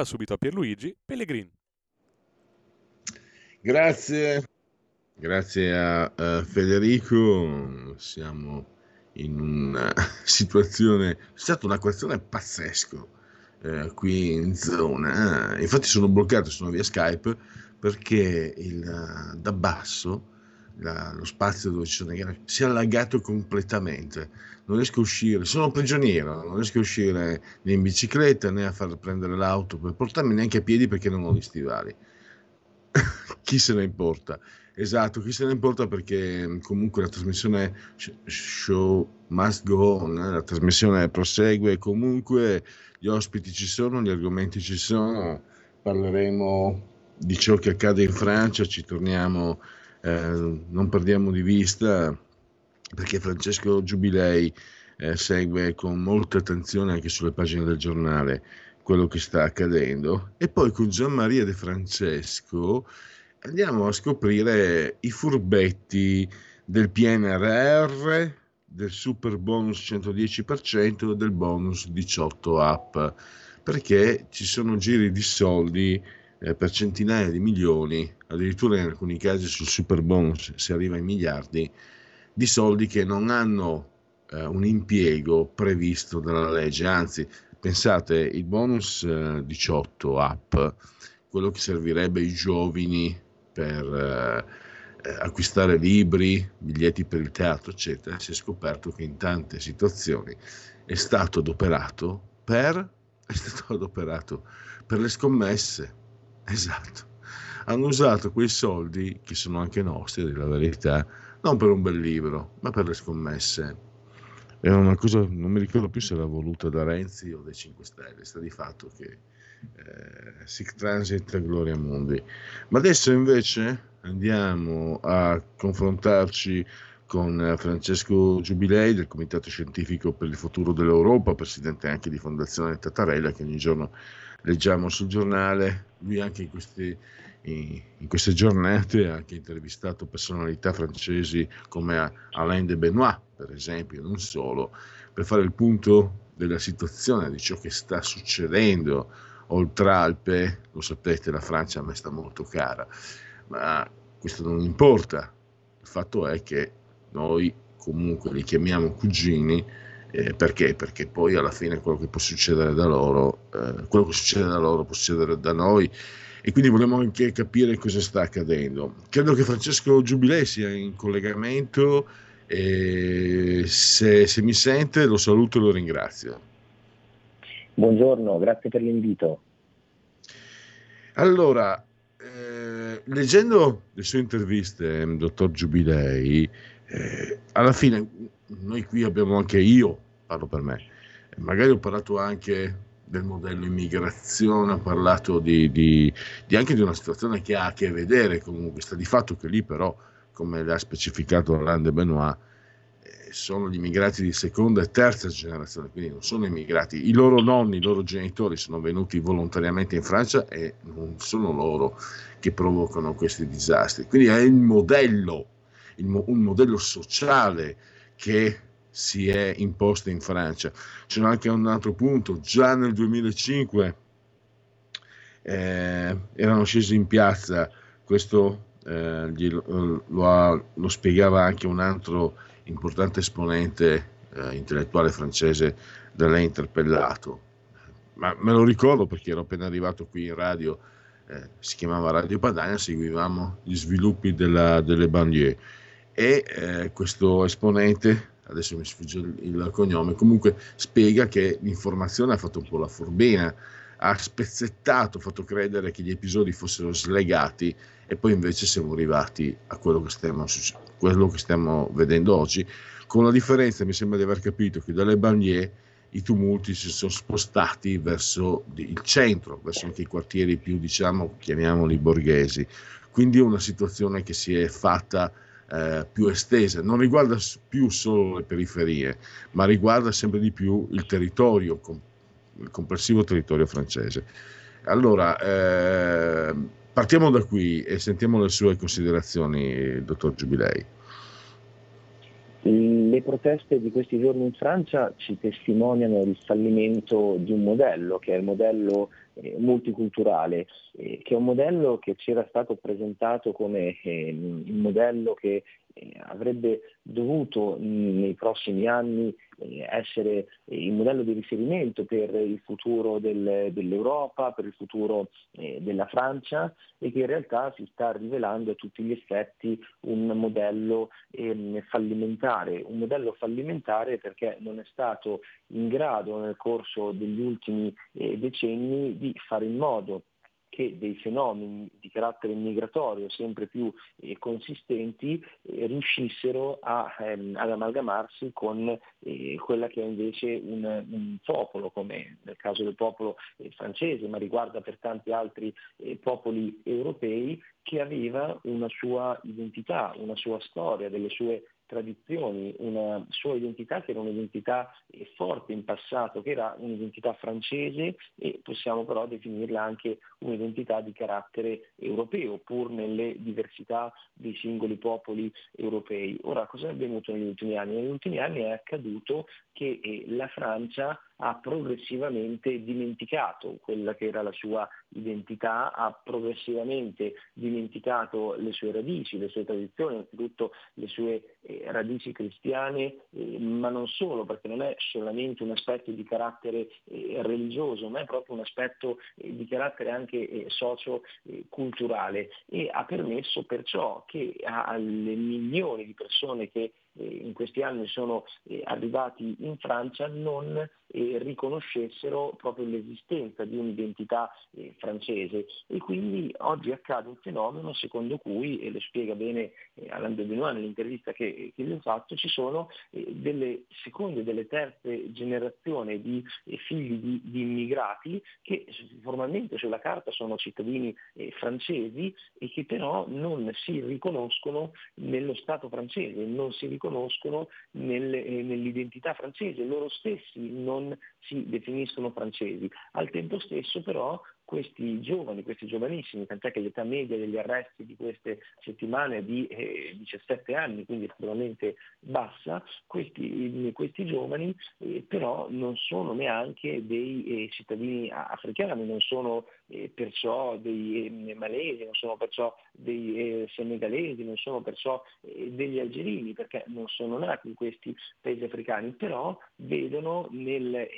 La linea va subito a Pierluigi Pellegrin. Grazie, grazie a, Federico. Siamo in una situazione, è stata una questione pazzesca eh, qui in zona. Infatti sono bloccato, sono via Skype perché il, da basso la, lo spazio dove ci sono i gare si è allagato completamente. Non riesco a uscire, sono prigioniero, non riesco a uscire né in bicicletta né a far prendere l'auto per portarmi neanche a piedi perché non ho gli stivali. chi se ne importa? Esatto, chi se ne importa perché comunque la trasmissione show must go on, eh? la trasmissione prosegue comunque, gli ospiti ci sono, gli argomenti ci sono, parleremo di ciò che accade in Francia, ci torniamo eh, non perdiamo di vista perché Francesco Giubilei eh, segue con molta attenzione anche sulle pagine del giornale quello che sta accadendo. E poi con Gian Maria De Francesco andiamo a scoprire i furbetti del PNRR, del super bonus 110% e del bonus 18 app perché ci sono giri di soldi eh, per centinaia di milioni, addirittura in alcuni casi sul super bonus si arriva ai miliardi, di soldi che non hanno eh, un impiego previsto dalla legge. Anzi, pensate, il bonus eh, 18 app, quello che servirebbe ai giovani per eh, acquistare libri, biglietti per il teatro, eccetera, si è scoperto che in tante situazioni è stato adoperato per, è stato adoperato per le scommesse Esatto. Hanno usato quei soldi, che sono anche nostri, a dire la verità, non per un bel libro, ma per le scommesse. Era una cosa, non mi ricordo più se era voluta da Renzi o dai 5 Stelle, sta di fatto che eh, sic transit gloria mundi. Ma adesso invece andiamo a confrontarci con Francesco Giubilei del Comitato Scientifico per il Futuro dell'Europa, presidente anche di Fondazione Tattarella, che ogni giorno leggiamo sul giornale, lui anche in, questi, in queste giornate ha anche intervistato personalità francesi come Alain de Benoit, per esempio, non solo, per fare il punto della situazione, di ciò che sta succedendo oltre Alpe, lo sapete, la Francia a me sta molto cara, ma questo non importa, il fatto è che noi comunque li chiamiamo cugini, eh, perché? Perché poi alla fine quello che può succedere da loro, eh, quello che succede da loro può succedere da noi e quindi vogliamo anche capire cosa sta accadendo. Credo che Francesco Giubilei sia in collegamento e se, se mi sente lo saluto e lo ringrazio. Buongiorno, grazie per l'invito. Allora, eh, leggendo le sue interviste, dottor Giubilei, eh, alla fine noi qui abbiamo anche io, parlo per me, magari ho parlato anche del modello immigrazione, ho parlato di, di, di anche di una situazione che ha a che vedere comunque, sta di fatto che lì però, come l'ha specificato Alain de Benoit, eh, sono gli immigrati di seconda e terza generazione, quindi non sono immigrati, i loro nonni, i loro genitori sono venuti volontariamente in Francia e non sono loro che provocano questi disastri, quindi è il modello, il, un modello sociale che si è imposta in Francia. C'è anche un altro punto, già nel 2005 eh, erano scesi in piazza, questo eh, lo, lo, lo, spiegava anche un altro importante esponente eh, intellettuale francese da lei interpellato, ma me lo ricordo perché ero appena arrivato qui in radio, eh, si chiamava Radio Padania, seguivamo gli sviluppi della, delle banlieue. E eh, questo esponente, adesso mi sfugge il, cognome, comunque spiega che l'informazione ha fatto un po' la furbina, ha spezzettato, fatto credere che gli episodi fossero slegati e poi invece siamo arrivati a quello che stiamo, quello che stiamo vedendo oggi, con la differenza, mi sembra di aver capito, che dalle banlieue i tumulti si sono spostati verso il centro, verso anche i quartieri più, diciamo, chiamiamoli borghesi. Quindi è una situazione che si è fatta eh, più estesa, non riguarda più solo le periferie, ma riguarda sempre di più il territorio, il complessivo territorio francese. Allora, eh, partiamo da qui e sentiamo le sue considerazioni, dottor Giubilei. Le proteste di questi giorni in Francia ci testimoniano il fallimento di un modello, che è il modello eh, multiculturale, eh, che è un modello che ci era stato presentato come eh, il modello che avrebbe dovuto nei prossimi anni eh, essere il modello di riferimento per il futuro del, dell'Europa, per il futuro eh, della Francia e che in realtà si sta rivelando a tutti gli effetti un modello eh, fallimentare, un modello fallimentare perché non è stato in grado nel corso degli ultimi eh, decenni di fare in modo che dei fenomeni di carattere migratorio sempre più eh, consistenti eh, riuscissero a, ehm, ad amalgamarsi con eh, quella che è invece un, un, popolo, come nel caso del popolo eh, francese, ma riguarda per tanti altri eh, popoli europei, che aveva una sua identità, una sua storia, delle sue tradizioni, una sua identità che era un'identità eh, forte in passato, che era un'identità francese e possiamo però definirla anche un'identità di carattere europeo, pur nelle diversità dei singoli popoli europei. Ora, cosa è avvenuto negli ultimi anni? Negli ultimi anni è accaduto che eh, la Francia ha progressivamente dimenticato quella che era la sua identità, ha progressivamente dimenticato le sue radici, le sue tradizioni, innanzitutto le sue eh, radici cristiane, eh, ma non solo, perché non è solamente un aspetto di carattere eh, religioso, ma è proprio un aspetto eh, di carattere anche eh, socio-culturale e ha permesso perciò che alle milioni di persone che eh, in questi anni sono eh, arrivati in Francia non eh, riconoscessero proprio l'esistenza di un'identità francese. E quindi oggi accade un fenomeno secondo cui, e lo spiega bene Alain de Benoit nell'intervista che, che gli ho fatto, ci sono delle seconde e delle terze generazioni di figli di, di, immigrati che formalmente sulla carta sono cittadini francesi e che però non si riconoscono nello Stato francese, non si riconoscono riconoscono nel, eh, nell'identità francese, loro stessi non si definiscono francesi. Al tempo stesso però questi giovani, questi giovanissimi, tant'è che l'età media degli arresti di queste settimane è di eh, 17 anni, quindi estremamente bassa, questi, questi giovani eh, però non sono neanche dei eh, cittadini africani, non sono eh, perciò dei eh, malesi, non sono perciò dei eh, senegalesi, non sono perciò degli algerini, perché non sono nati in questi paesi africani, però vedono nel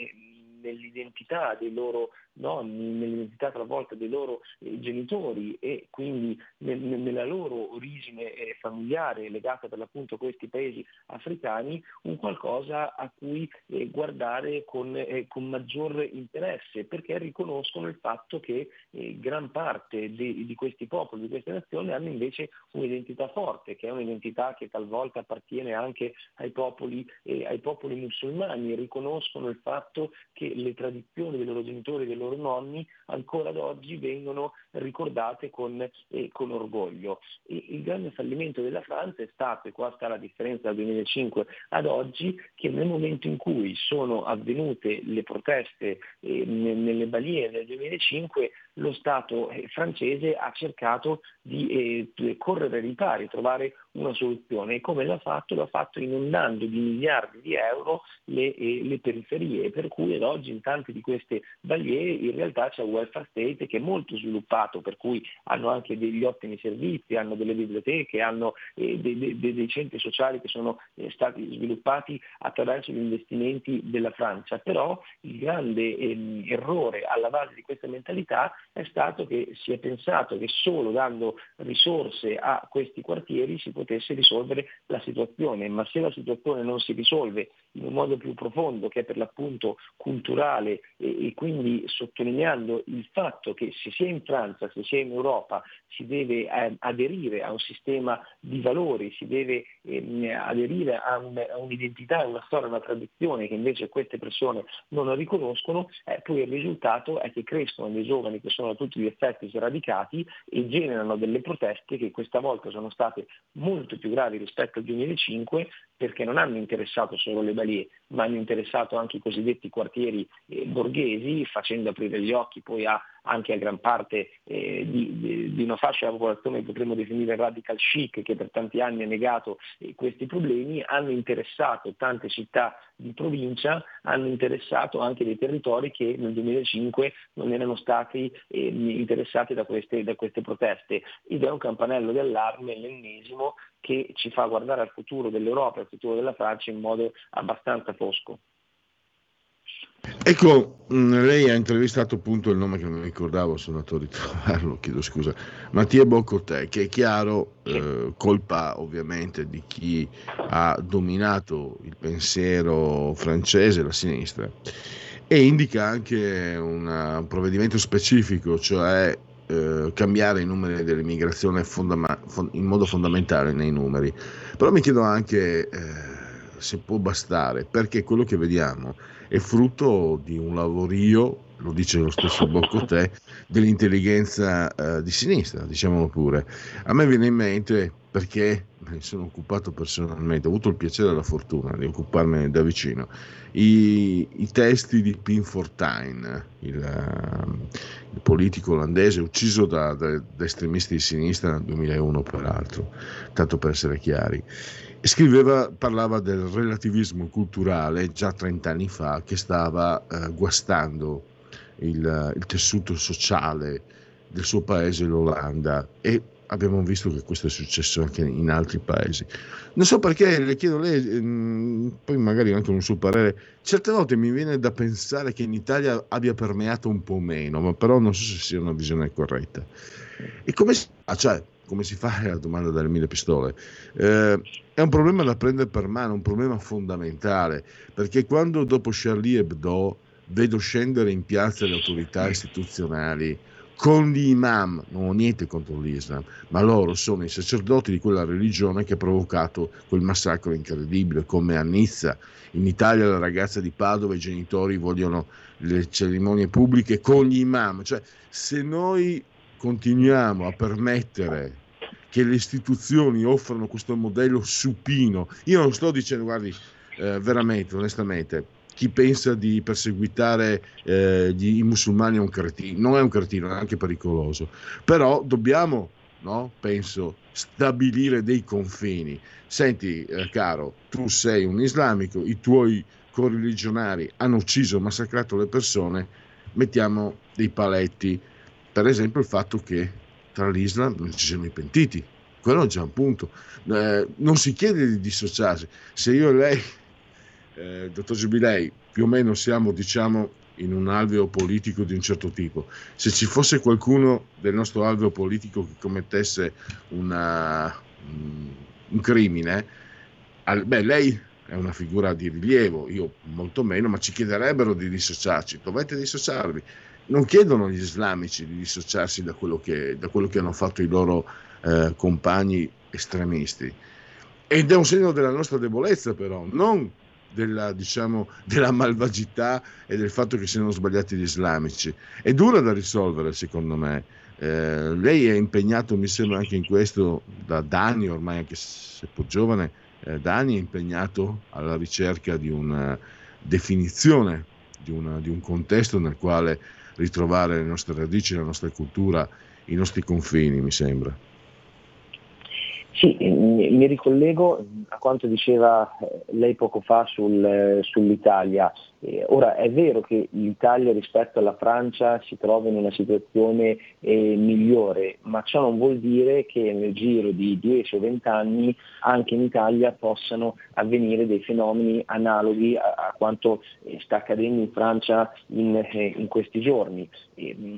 nell'identità dei loro nonni, nell'identità talvolta dei loro eh, genitori e quindi nel, nella loro origine eh, familiare legata per l'appunto a questi paesi africani, un qualcosa a cui eh, guardare con, con, maggior interesse perché riconoscono il fatto che gran parte di, di questi popoli, di queste nazioni hanno invece un'identità forte, che è un'identità che talvolta appartiene anche ai popoli, ai popoli musulmani, riconoscono il fatto che le tradizioni dei loro genitori, dei loro nonni ancora ad oggi vengono ricordate con, eh, con orgoglio. E il grande fallimento della Francia è stato, e qua sta la differenza dal 2005 ad oggi, che nel momento in cui sono avvenute le proteste eh, nelle balie nel 2005 lo Stato eh, francese ha cercato di eh, correre ai ripari, trovare una soluzione e come l'ha fatto? L'ha fatto inondando di miliardi di euro le, eh, le periferie, per cui ad oggi in tante di queste balie in realtà c'è un welfare state che è molto sviluppato, per cui hanno anche degli ottimi servizi, hanno delle biblioteche, hanno eh, dei, dei, dei, centri sociali che sono eh, stati sviluppati attraverso gli investimenti della Francia, però il grande ehm, errore alla base di questa mentalità è stato che si è pensato che solo dando risorse a questi quartieri si potesse risolvere la situazione, ma se la situazione non si risolve in un modo più profondo, che è per l'appunto culturale e, e quindi sottolineando il fatto che se si è in Francia, se si è in Europa, si deve eh, aderire a un sistema di valori, si deve eh, aderire a, un, a, un'identità, a una storia, a una tradizione che invece queste persone non riconoscono, eh, poi il risultato è che crescono dei giovani che sono a tutti gli effetti sradicati e generano delle proteste che questa volta sono state molto più gravi rispetto al 2005 perché non hanno interessato solo le balie, hanno interessato anche i cosiddetti quartieri eh, borghesi, facendo aprire gli occhi poi a anche a gran parte eh, di, di, di, una fascia della popolazione che potremmo definire radical chic che per tanti anni ha negato eh, questi problemi, hanno interessato tante città di provincia, hanno interessato anche dei territori che nel 2005 non erano stati eh, interessati da queste, da queste proteste. Ed è un campanello d'allarme, l'ennesimo, che ci fa guardare al futuro dell'Europa al futuro della Francia in modo abbastanza fosco. Ecco, mm, lei ha intervistato appunto il nome che non ricordavo, sono andato a ritrovarlo, chiedo scusa, Mattia Boccotè, che è chiaro, eh, colpa ovviamente di chi ha dominato il pensiero francese, la sinistra, e indica anche una, un provvedimento specifico, cioè eh, cambiare i numeri dell'immigrazione fondama- in modo fondamentale nei numeri. Però mi chiedo anche eh, se può bastare, perché quello che vediamo è frutto di un lavorio, lo dice lo stesso Boccotè, dell'intelligenza eh, di sinistra, diciamolo pure. A me viene in mente, perché me ne sono occupato personalmente, ho avuto il piacere e la fortuna di occuparmene da vicino, i, i testi di Pin Fortuyn, il, il politico olandese ucciso da, da, da estremisti di sinistra nel 2001 peraltro, tanto per essere chiari scriveva, parlava del relativismo culturale già 30 anni fa che stava eh, guastando il, il, tessuto sociale del suo paese, l'Olanda, e abbiamo visto che questo è successo anche in altri paesi. Non so perché, le chiedo lei, ehm, poi magari anche un suo parere, certe volte mi viene da pensare che in Italia abbia permeato un po' meno, ma però non so se sia una visione corretta. E come si fa? Cioè, come si fa la domanda dalle mille pistole? Eh, è un problema da prendere per mano, un problema fondamentale, perché quando dopo Charlie Hebdo vedo scendere in piazza le autorità istituzionali con gli imam, non ho niente contro l'Islam, ma loro sono i sacerdoti di quella religione che ha provocato quel massacro incredibile, come a Nizza. In Italia la ragazza di Padova, i genitori vogliono le cerimonie pubbliche con gli imam. Cioè, se noi continuiamo a permettere che le istituzioni offrono questo modello supino, io non sto dicendo, guardi, eh, veramente, onestamente, chi pensa di perseguitare eh, gli, i musulmani è un cretino, non è un cretino, è anche pericoloso, però dobbiamo, no, penso, stabilire dei confini. Senti, eh, caro, tu sei un islamico, i tuoi correligionari hanno ucciso, massacrato le persone, mettiamo dei paletti. Per esempio il fatto che tra l'Islam non ci siano i pentiti, quello è già un punto. Eh, non si chiede di dissociarsi. Se io e lei, eh, dottor Giubilei, più o meno siamo, diciamo, in un alveo politico di un certo tipo, se ci fosse qualcuno del nostro alveo politico che commettesse una, un crimine, beh, lei è una figura di rilievo, io molto meno, ma ci chiederebbero di dissociarci. Dovete dissociarvi non chiedono agli islamici di dissociarsi da quello che, da quello che hanno fatto i loro eh, compagni estremisti. Ed è un segno della nostra debolezza, però, non della, diciamo, della malvagità e del fatto che siano sbagliati gli islamici. È dura da risolvere, secondo me. Eh, lei è impegnato, mi sembra, anche in questo da, da anni, ormai anche se più giovane, eh, da anni è impegnato alla ricerca di una definizione, di, una, di un contesto nel quale ritrovare le nostre radici, la nostra cultura, i nostri confini, mi sembra. Sì, mi ricollego a quanto diceva eh, lei poco fa sul, sull'Italia. Eh, ora è vero che l'Italia rispetto alla Francia si trova in una situazione eh, migliore, ma ciò non vuol dire che nel giro di 10 o 20 anni anche in Italia possano avvenire dei fenomeni analoghi a, a quanto eh, sta accadendo in Francia in, eh, in questi giorni.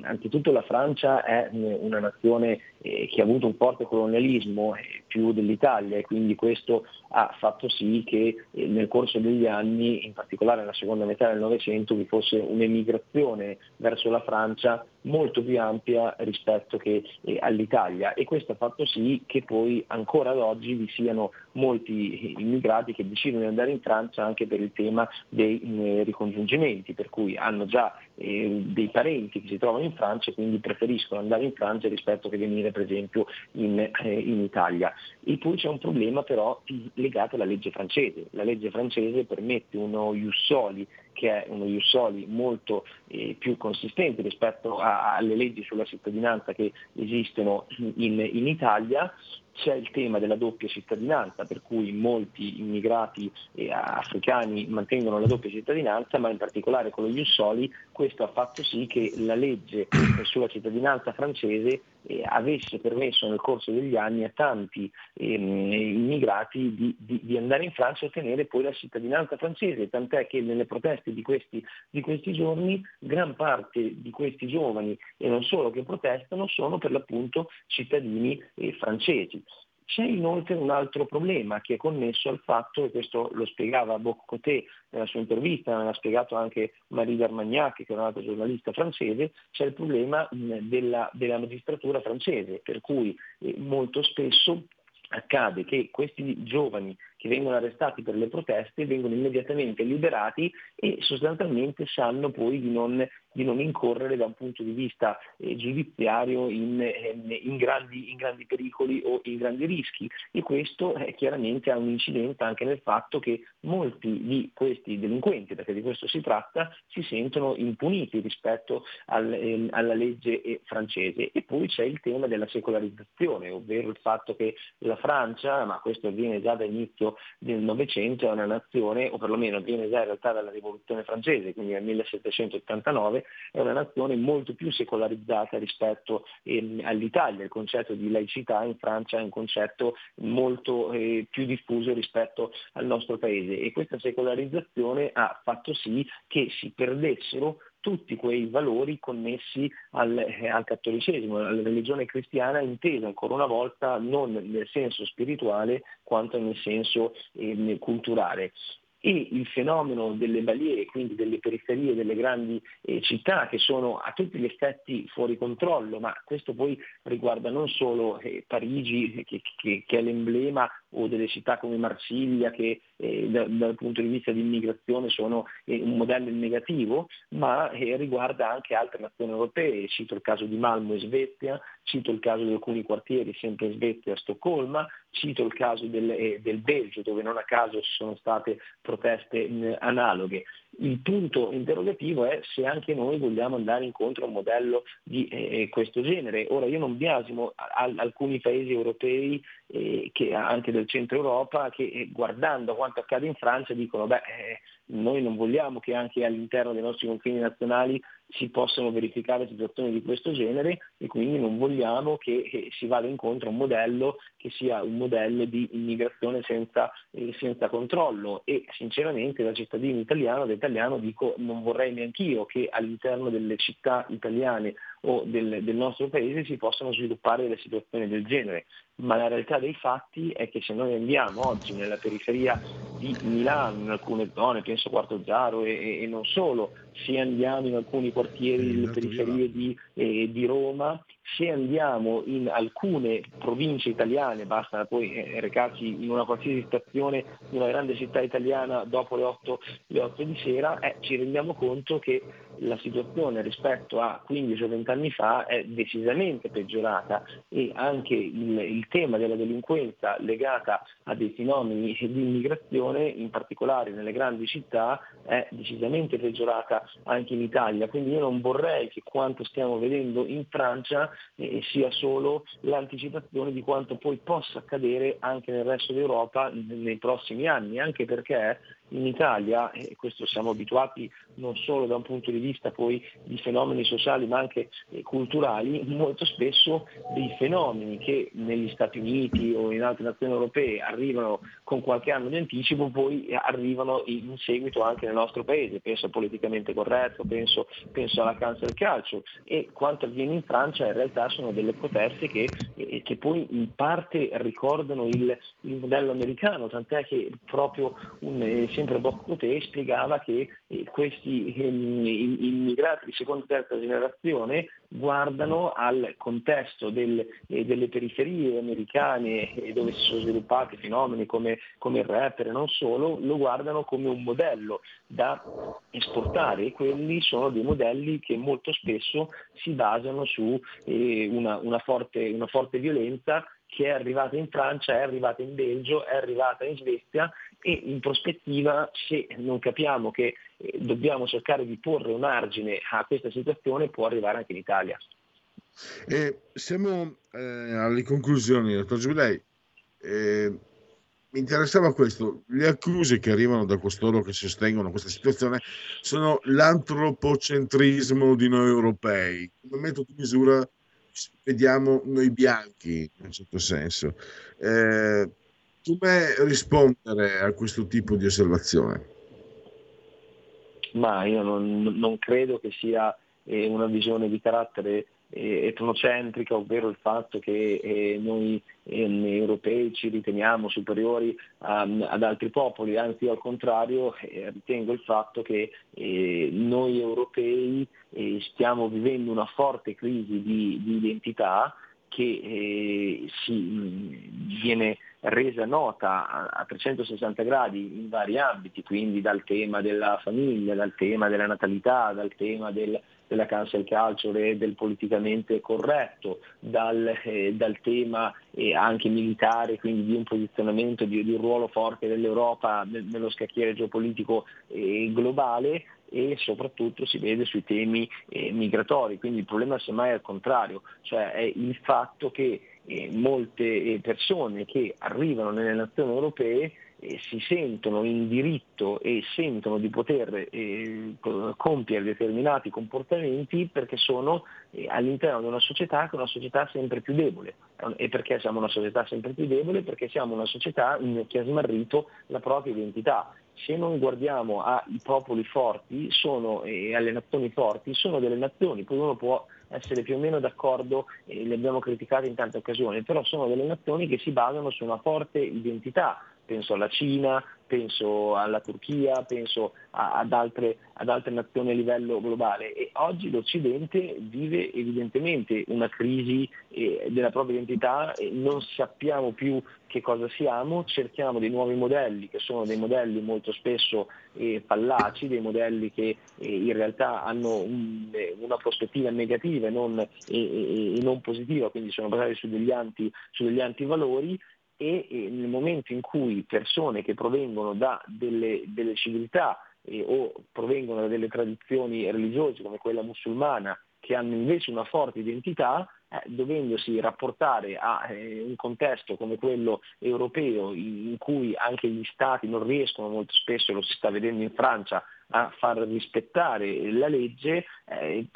anzitutto la Francia è eh, una nazione eh, che ha avuto un forte colonialismo più dell'Italia e quindi questo ha fatto sì che nel corso degli anni, in particolare nella seconda metà del Novecento, vi fosse un'emigrazione verso la Francia molto più ampia rispetto che eh, all'Italia e questo ha fatto sì che poi ancora ad oggi vi siano molti immigrati che decidono di andare in Francia anche per il tema dei eh, ricongiungimenti, per cui hanno già eh, dei parenti che si trovano in Francia e quindi preferiscono andare in Francia rispetto che venire per esempio in, eh, in Italia. E poi c'è un problema però legato alla legge francese. La legge francese permette uno iussoli che è uno Iussoli molto eh, più consistente rispetto a, alle leggi sulla cittadinanza che esistono in, in Italia, c'è il tema della doppia cittadinanza, per cui molti immigrati eh, africani mantengono la doppia cittadinanza, ma in particolare con lo Iussoli questo ha fatto sì che la legge sulla cittadinanza francese eh, avesse permesso nel corso degli anni a tanti ehm, immigrati di, di, di, andare in Francia e ottenere poi la cittadinanza francese, tant'è che nelle proteste di questi, di questi giorni gran parte di questi giovani e non solo che protestano sono per l'appunto cittadini eh, francesi. C'è inoltre un altro problema che è connesso al fatto, e questo lo spiegava Boccoté nella sua intervista, l'ha spiegato anche Marie Darmagnac, che è un'altra giornalista francese, c'è il problema della, della magistratura francese, per cui eh, molto spesso accade che questi giovani che vengono arrestati per le proteste vengono immediatamente liberati e sostanzialmente sanno poi di non, di non incorrere da un punto di vista eh, giudiziario in, eh, in, grandi, in, grandi, pericoli o in grandi rischi e questo eh, chiaramente ha un'incidenza anche nel fatto che molti di questi delinquenti, perché di questo si tratta, si sentono impuniti rispetto al, ehm, alla legge eh, francese. E poi c'è il tema della secolarizzazione, ovvero il fatto che la Francia, ma questo avviene già da inizio del Novecento è una nazione, o perlomeno viene già in realtà dalla rivoluzione francese, quindi nel 1789, è una nazione molto più secolarizzata rispetto eh, all'Italia. Il concetto di laicità in Francia è un concetto molto eh, più diffuso rispetto al nostro paese e questa secolarizzazione ha fatto sì che si perdessero tutti quei valori connessi al, eh, al, cattolicesimo, alla religione cristiana intesa ancora una volta non nel senso spirituale quanto nel senso eh, culturale. E il fenomeno delle balie, quindi delle periferie delle grandi eh, città che sono a tutti gli effetti fuori controllo, ma questo poi riguarda non solo eh, Parigi che, che, che, è l'emblema o delle città come Marsiglia che eh, da, dal punto di vista di immigrazione sono eh, un modello negativo, ma eh, riguarda anche altre nazioni europee. Cito il caso di Malmo e Svezia, cito il caso di alcuni quartieri sempre in Svezia a Stoccolma, cito il caso del, eh, del, Belgio dove non a caso ci sono state proteste mh, analoghe. Il punto interrogativo è se anche noi vogliamo andare incontro a un modello di eh, eh questo genere. Ora io non biasimo alcuni paesi europei, eh, che, anche del centro Europa, che eh, guardando quanto accade in Francia dicono beh eh, noi non vogliamo che anche all'interno dei nostri confini nazionali si possano verificare situazioni di questo genere e quindi non vogliamo che, si vada incontro a un modello che sia un modello di immigrazione senza, eh, senza controllo. E sinceramente da cittadino italiano, da italiano dico non vorrei neanch'io che all'interno delle città italiane o del, del, nostro paese si possano sviluppare delle situazioni del genere, ma la realtà dei fatti è che se noi andiamo oggi nella periferia di Milano, in alcune zone, penso Quarto Zaro e, e non solo, se andiamo in alcuni quartieri delle periferie di, eh, di Roma, se andiamo in alcune province italiane, basta poi eh, recarsi in una qualsiasi stazione di una grande città italiana dopo le 8, le 8 di sera, eh, ci rendiamo conto che la situazione rispetto a 15 o 20 anni fa è decisamente peggiorata e anche il, il tema della delinquenza legata a dei fenomeni di immigrazione, in particolare nelle grandi città, è decisamente peggiorata anche in Italia. Quindi io non vorrei che quanto stiamo vedendo in Francia eh, sia solo l'anticipazione di quanto poi possa accadere anche nel resto d'Europa nei prossimi anni, anche perché in Italia, e questo siamo abituati non solo da un punto di vista poi di fenomeni sociali ma anche eh, culturali, molto spesso dei fenomeni che negli Stati Uniti o in altre nazioni europee arrivano con qualche anno di anticipo, poi arrivano in seguito anche nel nostro paese, penso al politicamente corretto, penso, penso alla cancel calcio. E quanto avviene in Francia in realtà sono delle proteste che, che poi in parte ricordano il, il, modello americano, tant'è che proprio un, eh, sempre Boc Coté spiegava che eh, questi ehm, immigrati di seconda e terza generazione guardano al contesto del, eh, delle periferie americane eh, dove si sono sviluppati fenomeni come, come il rapper e non solo, lo guardano come un modello da esportare e quelli sono dei modelli che molto spesso si basano su eh, una, una, forte, una forte violenza che è arrivata in Francia, è arrivata in Belgio, è arrivata in Svezia e in prospettiva se non capiamo che eh, dobbiamo cercare di porre un argine a questa situazione può arrivare anche in Italia. E siamo eh, alle conclusioni, dottor Giulei. Eh, mi interessava questo, le accuse che arrivano da costoro che sostengono questa situazione sono l'antropocentrismo di noi europei. Come metodo di misura vediamo noi bianchi, in un certo senso. Eh, come rispondere a questo tipo di osservazione? Ma io non, non credo che sia eh, una visione di carattere eh, etnocentrica, ovvero il fatto che eh, noi ehm, europei ci riteniamo superiori um, ad altri popoli, anzi al contrario eh, ritengo il fatto che eh, noi europei eh, stiamo vivendo una forte crisi di, di identità che eh, si, viene resa nota a, a 360 gradi in vari ambiti, quindi dal tema della famiglia, dal tema della natalità, dal tema del, della cancel culture e del politicamente corretto, dal, eh, dal tema eh, anche militare, quindi di un posizionamento, di, di un ruolo forte dell'Europa nello scacchiere geopolitico eh, globale e soprattutto si vede sui temi eh, migratori, quindi il problema semmai è al contrario, cioè è il fatto che eh, molte eh, persone che arrivano nelle nazioni europee eh, si sentono in diritto e sentono di poter eh, compiere determinati comportamenti perché sono eh, all'interno di una società che è una società sempre più debole. E perché siamo una società sempre più debole? Perché siamo una società che ha smarrito la propria identità se non guardiamo ai popoli forti sono, e alle nazioni forti, sono delle nazioni, poi uno può essere più o meno d'accordo, e le abbiamo criticate in tante occasioni, però sono delle nazioni che si basano su una forte identità, penso alla Cina, penso alla Turchia, penso a, ad, altre, ad, altre, nazioni a livello globale. E oggi l'Occidente vive evidentemente una crisi eh, della propria identità, e non sappiamo più che cosa siamo, cerchiamo dei nuovi modelli che sono dei modelli molto spesso eh, fallaci, dei modelli che eh, in realtà hanno un, eh, una prospettiva negativa e non, e non, positiva, quindi sono basati su degli, anti, su degli antivalori e, e nel momento in cui persone che provengono da delle, delle civiltà eh, o provengono da delle tradizioni religiose come quella musulmana che hanno invece una forte identità, eh, dovendosi rapportare a eh, un contesto come quello europeo in, in cui anche gli stati non riescono molto spesso, lo si sta vedendo in Francia, a far rispettare la legge eh,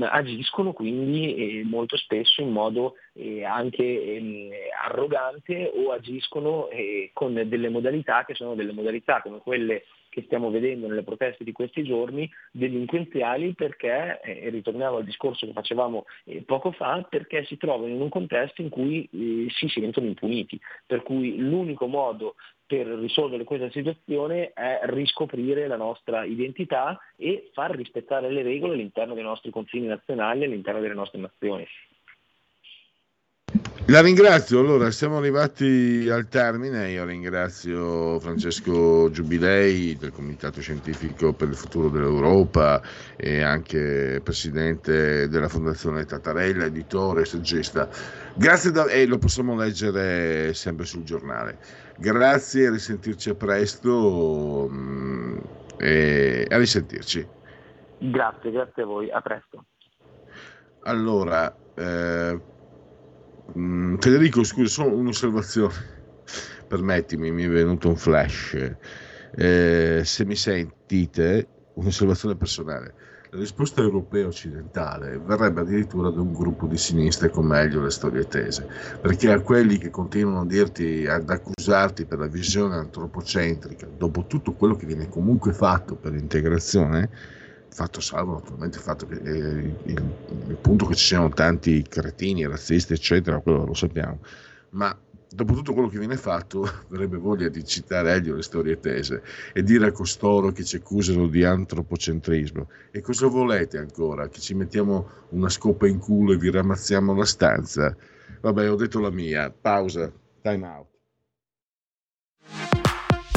agiscono quindi eh, molto spesso in modo eh, anche ehm, arrogante o agiscono eh, con delle modalità che sono delle modalità come quelle che stiamo vedendo nelle proteste di questi giorni delinquenziali perché, eh, e ritorniamo al discorso che facevamo eh, poco fa, perché si trovano in un contesto in cui eh, si sentono impuniti, per cui l'unico modo per risolvere questa situazione è riscoprire la nostra identità e far rispettare le regole all'interno dei nostri confini nazionali, all'interno delle nostre nazioni. La ringrazio, allora siamo arrivati al termine, io ringrazio Francesco Giubilei del Comitato Scientifico per il Futuro dell'Europa e anche presidente della Fondazione Tattarella, editore saggista. Grazie da, e lo possiamo leggere sempre sul giornale. Grazie, a risentirci a presto mm, e a risentirci. Grazie, grazie a voi, a presto. Allora, eh, Mm, Federico, scusa, solo un'osservazione. Permettimi, mi è venuto un flash. Eh, se mi sentite, un'osservazione personale. La risposta europea occidentale verrebbe addirittura da un gruppo di sinistra con meglio le storie tese, perché a quelli che continuano a dirti, ad accusarti per la visione antropocentrica, dopo tutto quello che viene comunque fatto per l'integrazione, fatto salvo naturalmente il fatto che eh, il, il, punto che ci siano tanti cretini, razzisti, eccetera, quello lo sappiamo, ma dopo tutto quello che viene fatto, avrebbe voglia di citare Elio le storie tese e dire a costoro che ci accusano di antropocentrismo. E cosa volete ancora? Che ci mettiamo una scopa in culo e vi ramazziamo la stanza? Vabbè, ho detto la mia. Pausa. Time out.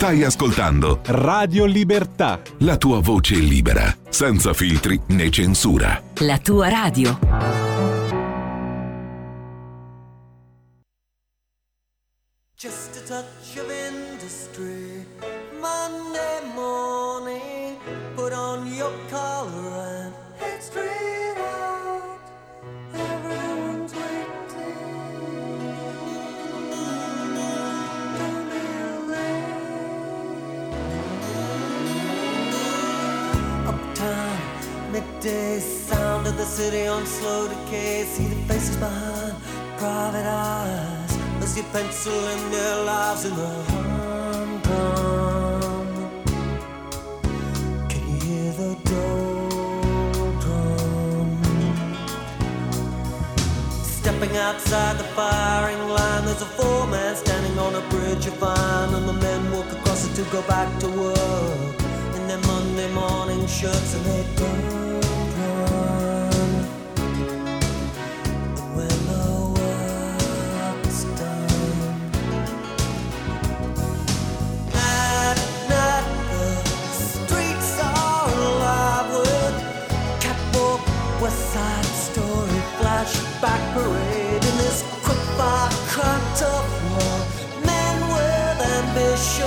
Stai ascoltando Radio Libertà. La tua voce libera, senza filtri né censura. La tua radio. Just a touch midday sound of the city on slow decay. See the faces behind private eyes as you pencil in their lives in the humdrum. Can you hear the doldrum? Stepping outside the firing line, there's a foreman standing on a bridge of iron, and the men walk across it to go back to work in their Monday morning shirts, and they don't flashback parade in this quick fire cut war. Men with ambition.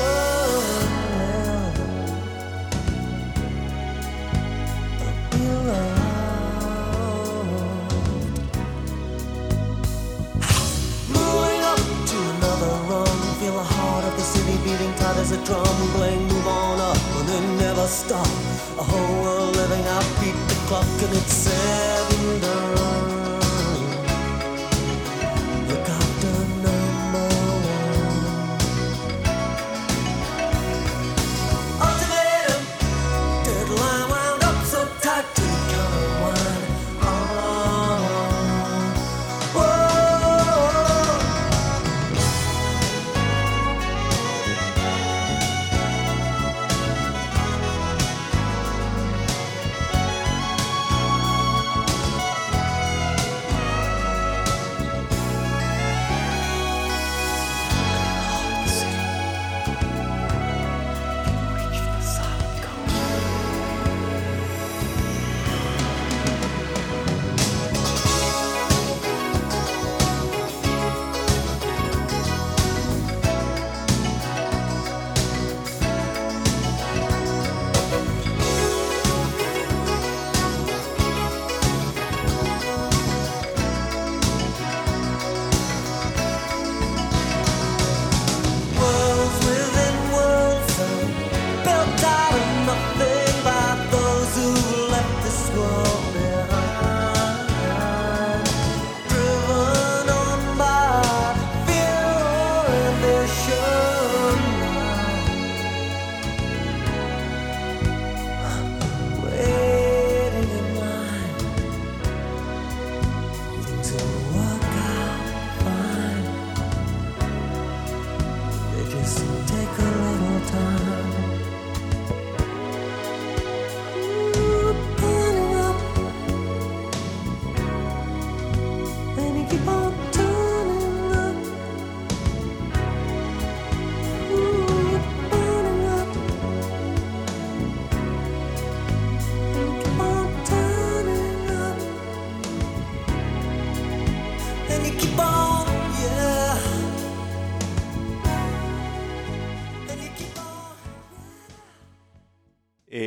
Moving up to another run, feel the heart of the city beating tight as a drum. Playing, move on up, and then never stop. A whole world living out, beat the clock, and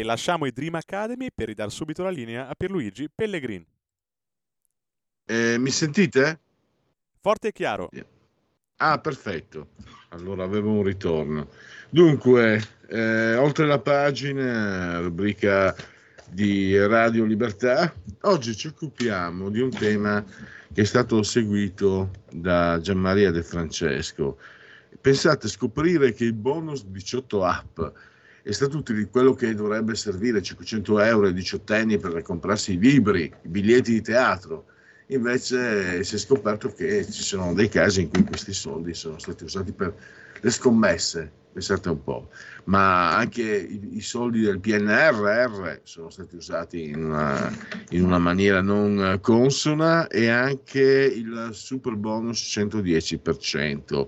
lasciamo i Dream Academy per ridare subito la linea a Pierluigi Pellegrin. Eh, mi sentite? Forte e chiaro. Ah, perfetto. Allora avevo un ritorno. Dunque, eh, oltre la pagina, rubrica di Radio Libertà, oggi ci occupiamo di un tema che è stato seguito da Gianmaria De Francesco. Pensate, scoprire che il bonus 18 app è stato utilizzato quello che dovrebbe servire 500 euro ai diciottenni per comprarsi i libri, i biglietti di teatro. Invece si è scoperto che ci sono dei casi in cui questi soldi sono stati usati per le scommesse, pensate un po', ma anche i, i soldi del PNRR sono stati usati in una, in una, maniera non consona e anche il super bonus 110%.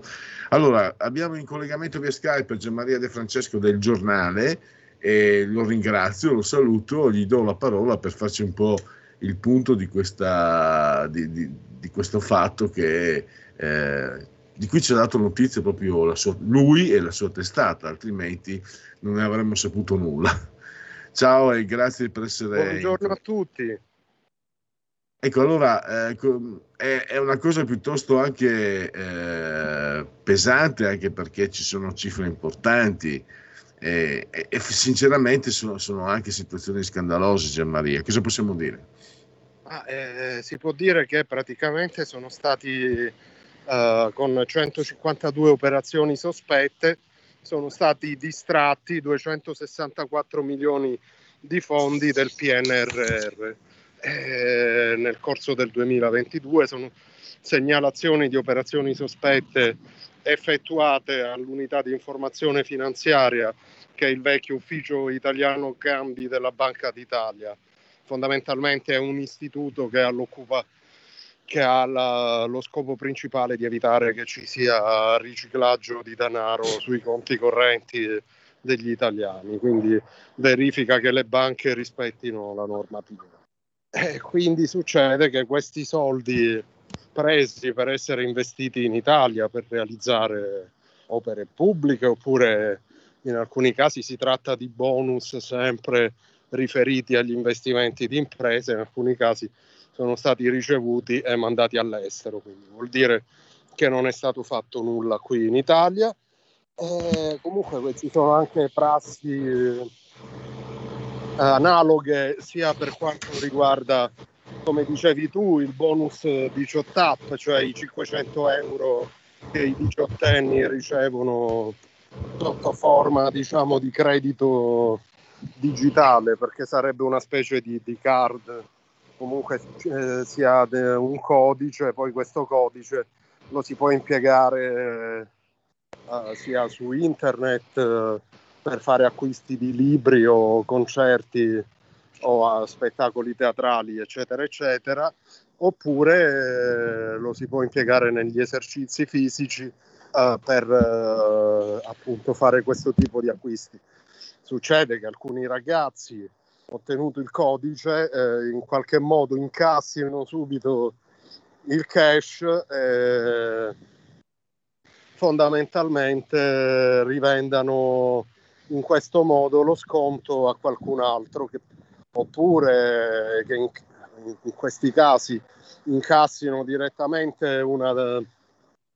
Allora, abbiamo in collegamento via Skype Gianmaria De Francesco del giornale e lo ringrazio, lo saluto, gli do la parola per farci un po' il punto di, questa, di, di, di questo fatto che... Eh, di cui ci ha dato notizia proprio sua, lui e la sua testata, altrimenti non ne avremmo saputo nulla. Ciao e grazie per essere... Buongiorno a tutti. Ecco, allora eh, è, è, una cosa piuttosto anche eh, pesante, anche perché ci sono cifre importanti e, e, e sinceramente sono, sono, anche situazioni scandalose, Gianmaria. Cosa possiamo dire? Ah, eh, si può dire che praticamente sono stati uh, con 152 operazioni sospette, sono stati distratti 264 milioni di fondi del PNRR. Eh, nel corso del 2022 sono segnalazioni di operazioni sospette effettuate all'unità di informazione finanziaria che è il vecchio ufficio italiano cambi della Banca d'Italia. Fondamentalmente è un istituto che all'occupa che ha la, lo scopo principale di evitare che ci sia riciclaggio di denaro sui conti correnti degli italiani, quindi verifica che le banche rispettino la normativa. E quindi succede che questi soldi presi per essere investiti in Italia per realizzare opere pubbliche oppure in alcuni casi si tratta di bonus sempre riferiti agli investimenti di imprese, in alcuni casi sono stati ricevuti e mandati all'estero, quindi vuol dire che non è stato fatto nulla qui in Italia. E comunque ci sono anche prassi eh, analoghe sia per quanto riguarda, come dicevi tu, il bonus 18 app, cioè i 500 euro che i diciottenni ricevono sotto forma diciamo di credito digitale perché sarebbe una specie di, di card comunque eh, si ha de- un codice, poi questo codice lo si può impiegare eh, sia su internet eh, per fare acquisti di libri o concerti o spettacoli teatrali, eccetera, eccetera, oppure eh, lo si può impiegare negli esercizi fisici eh, per eh, appunto fare questo tipo di acquisti. Succede che alcuni ragazzi ottenuto il codice, eh, in qualche modo incassino subito il cash e fondamentalmente rivendano in questo modo lo sconto a qualcun altro che, oppure che in, in, questi casi incassino direttamente una,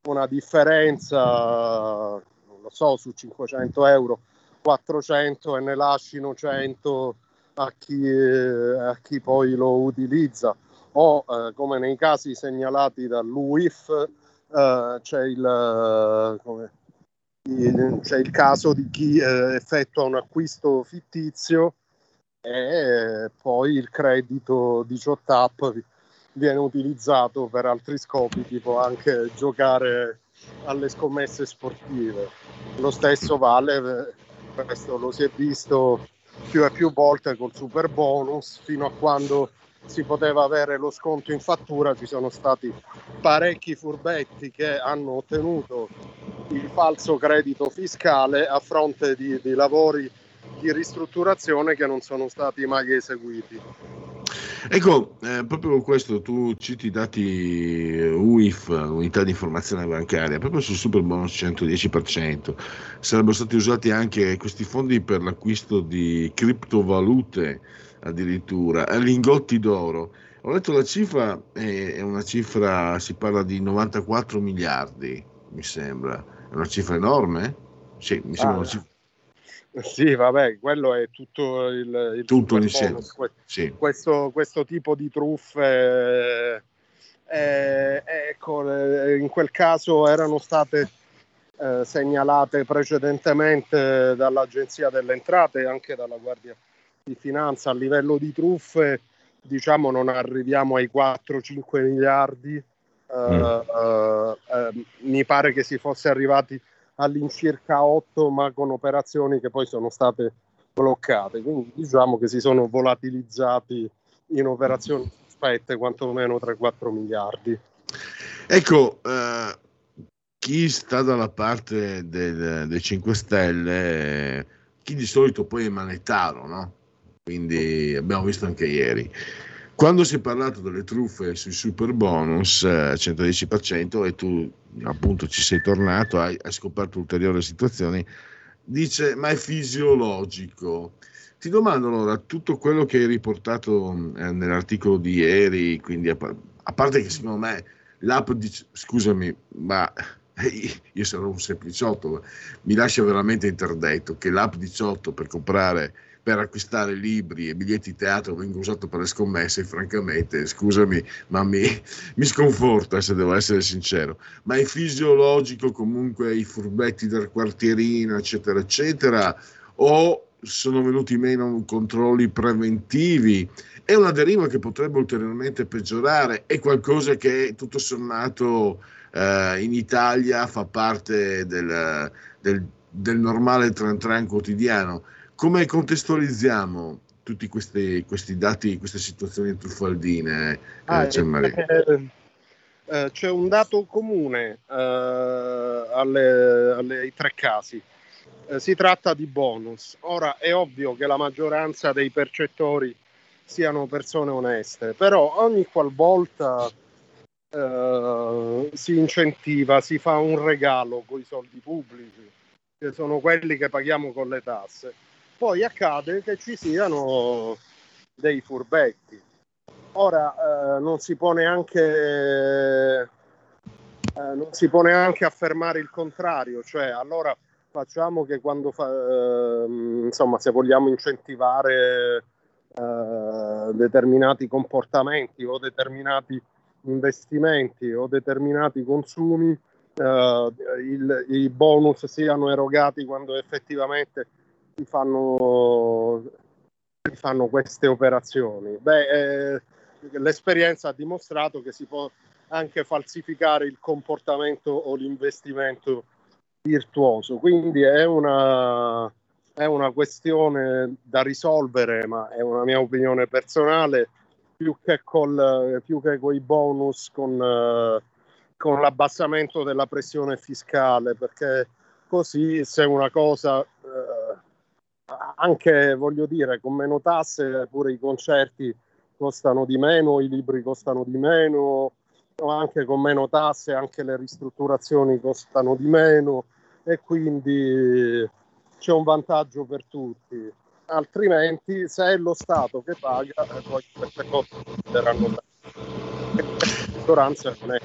una differenza non lo so su 500 euro 400 e ne lasciano 100 a chi, eh, a chi poi lo utilizza. O eh, come nei casi segnalati dall'UIF eh, c'è, il, come, il, c'è, il, caso di chi eh, effettua un acquisto fittizio e poi il credito 18 app viene utilizzato per altri scopi tipo anche giocare alle scommesse sportive. Lo stesso vale questo lo si è visto più e più volte col super bonus fino a quando si poteva avere lo sconto in fattura ci sono stati parecchi furbetti che hanno ottenuto il falso credito fiscale a fronte di, di lavori di ristrutturazione che non sono stati mai eseguiti. Ecco, eh, proprio questo, tu citi i dati UIF, Unità di Informazione Bancaria, proprio sul super bonus 110%. Sarebbero stati usati anche questi fondi per l'acquisto di criptovalute addirittura, lingotti d'oro. Ho letto la cifra, è una cifra, si parla di 94 miliardi, mi sembra. È una cifra enorme? Sì, mi sembra ah, una cifra sì, vabbè, quello è tutto il, il tutto insieme. Que- sì. questo, questo, tipo di truffe, eh, ecco, in quel caso erano state eh, segnalate precedentemente dall'Agenzia delle Entrate e anche dalla Guardia di Finanza a livello di truffe. Diciamo non arriviamo ai 4-5 miliardi. Mm. Uh, uh, mi pare che si fosse arrivati all'incirca 8, ma con operazioni che poi sono state bloccate. Quindi diciamo che si sono volatilizzati in operazioni sospette quantomeno 3-4 miliardi. Ecco, eh, chi sta dalla parte del, dei 5 Stelle, chi di solito poi è manetaro, no? Quindi abbiamo visto anche ieri. Quando si è parlato delle truffe sui super bonus eh, 110% e tu appunto ci sei tornato, hai, hai scoperto ulteriori situazioni, dice ma è fisiologico. Ti domando allora, tutto quello che hai riportato eh, nell'articolo di ieri, quindi a, a, parte che secondo me l'app dice, scusami, ma io sarò un sempliciotto, mi lascia veramente interdetto che l'app 18 per comprare per acquistare libri e biglietti teatro vengo usato per le scommesse, francamente, scusami, ma mi, mi sconforta se devo essere sincero. Ma è fisiologico comunque i furbetti del quartierino, eccetera, eccetera, o sono venuti meno controlli preventivi? È una deriva che potrebbe ulteriormente peggiorare, è qualcosa che tutto sommato eh, in Italia fa parte del, del, del normale tran tran quotidiano come contestualizziamo tutti questi, questi dati, queste situazioni truffaldine? Eh, ah, eh, eh, c'è un dato comune eh, alle, alle, ai tre casi. Eh, si tratta di bonus. Ora è ovvio che la maggioranza dei percettori siano persone oneste, però ogni qualvolta eh, si incentiva, si fa un regalo con i soldi pubblici, che sono quelli che paghiamo con le tasse poi accade che ci siano dei furbetti. Ora eh, non si può neanche eh, non si può neanche affermare il contrario, cioè allora facciamo che quando fa, eh, insomma se vogliamo incentivare eh, determinati comportamenti o determinati investimenti o determinati consumi eh, il, i bonus siano erogati quando effettivamente si fanno, si fanno queste operazioni? Beh, eh, l'esperienza ha dimostrato che si può anche falsificare il comportamento o l'investimento virtuoso, quindi è una, è una questione da risolvere, ma è una mia opinione personale, più che, col, più che con i bonus, con, con l'abbassamento della pressione fiscale, perché così se una cosa eh, anche voglio dire con meno tasse pure i concerti costano di meno, i libri costano di meno, anche con meno tasse anche le ristrutturazioni costano di meno e quindi c'è un vantaggio per tutti. Altrimenti se è lo Stato che paga, eh, poi queste cose saranno l'ignoranza non è.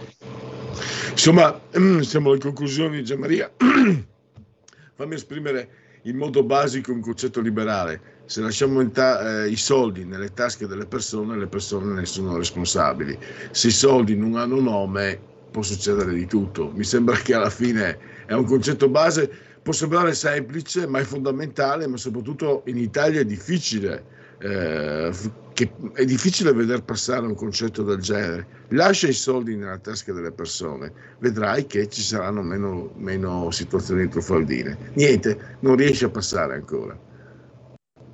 Insomma, siamo alle conclusioni, Gianmaria. Fammi esprimere in modo basico un concetto liberale. Se lasciamo ta- eh, i soldi nelle tasche delle persone, le persone ne sono responsabili. Se i soldi non hanno nome, può succedere di tutto. Mi sembra che alla fine è un concetto base, può sembrare semplice, ma è fondamentale, ma soprattutto in Italia è difficile eh, che è difficile vedere passare un concetto del genere. Lascia i soldi nella tasca delle persone, vedrai che ci saranno meno, meno situazioni truffaldine. Niente, non riesce a passare ancora.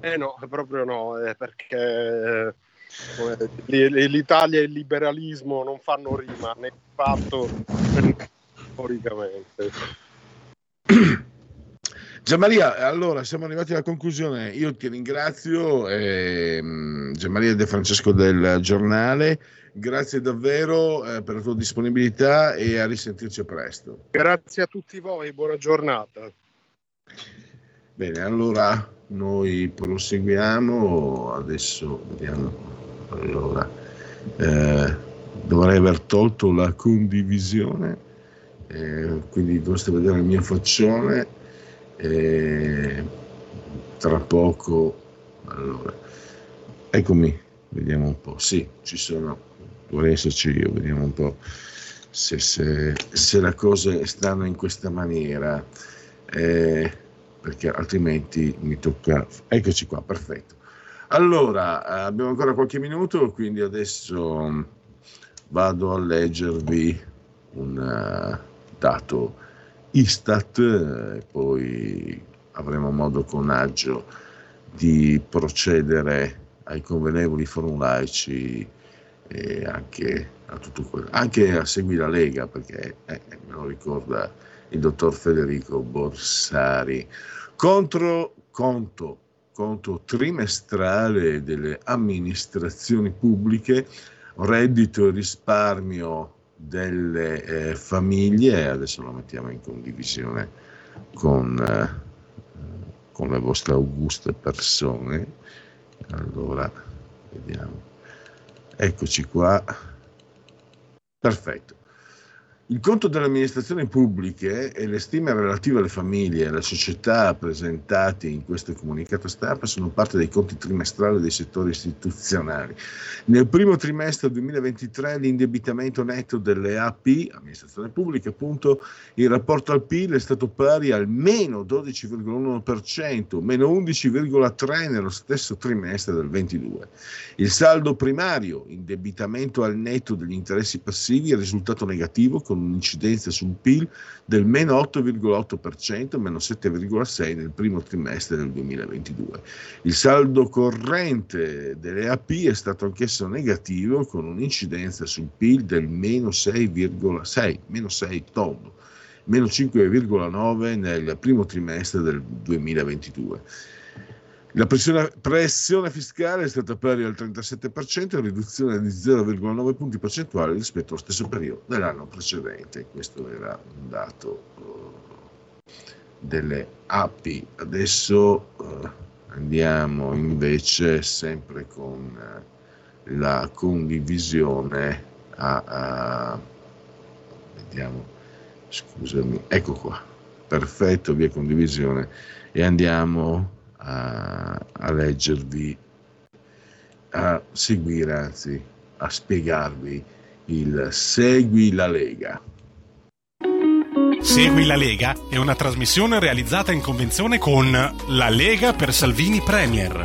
Eh no, proprio no, eh, perché eh, l'Italia e il liberalismo non fanno rima né fatto storicamente. Gianmaria, allora siamo arrivati alla conclusione. Io ti ringrazio, ehm, Gianmaria De Francesco del giornale. Grazie davvero eh, per la tua disponibilità e a risentirci presto. Grazie a tutti voi, buona giornata. Bene, allora noi proseguiamo. Adesso vediamo. Allora, eh, dovrei aver tolto la condivisione, eh, quindi dovreste vedere il mio faccione tra poco allora eccomi vediamo un po' sì ci sono dovrei esserci io vediamo un po' se, se, se le cose stanno in questa maniera eh, perché altrimenti mi tocca eccoci qua perfetto. Allora abbiamo ancora qualche minuto quindi adesso vado a leggervi un uh, dato Istat e poi avremo modo con agio di procedere ai convenevoli formulaici e anche a tutto quello, anche a Segui la Lega perché eh, me lo ricorda il dottor Federico Borsari. Contro conto, conto trimestrale delle amministrazioni pubbliche reddito e risparmio delle eh, famiglie, adesso lo mettiamo in condivisione con, eh, con le vostre auguste persone. Allora, vediamo. Eccoci qua. Perfetto. Il conto delle amministrazioni pubbliche e le stime relative alle famiglie e alle società presentati in questo comunicato stampa sono parte dei conti trimestrali dei settori istituzionali. Nel primo trimestre 2023 l'indebitamento netto delle AP, amministrazione pubblica, appunto, in rapporto al PIL è stato pari al meno 12,1%, meno 11,3% nello stesso trimestre del 2022. Il saldo primario, indebitamento al netto degli interessi passivi, è risultato negativo con un'incidenza sul PIL del meno 8,8%, meno 7,6% nel primo trimestre del 2022. Il saldo corrente delle AP è stato anch'esso negativo con un'incidenza sul PIL del meno 6,6, meno 6 tondo, meno 5,9 nel primo trimestre del 2022. La pressione, pressione, fiscale è stata pari al 37%, riduzione di 0,9 punti percentuali rispetto allo stesso periodo dell'anno precedente. Questo era un dato uh, delle API. Adesso uh, andiamo invece sempre con uh, la condivisione a, a, vediamo, scusami, ecco qua, perfetto, via condivisione e andiamo a, a leggervi, a seguire, anzi a spiegarvi il Segui la Lega. Segui la Lega è una trasmissione realizzata in convenzione con La Lega per Salvini Premier.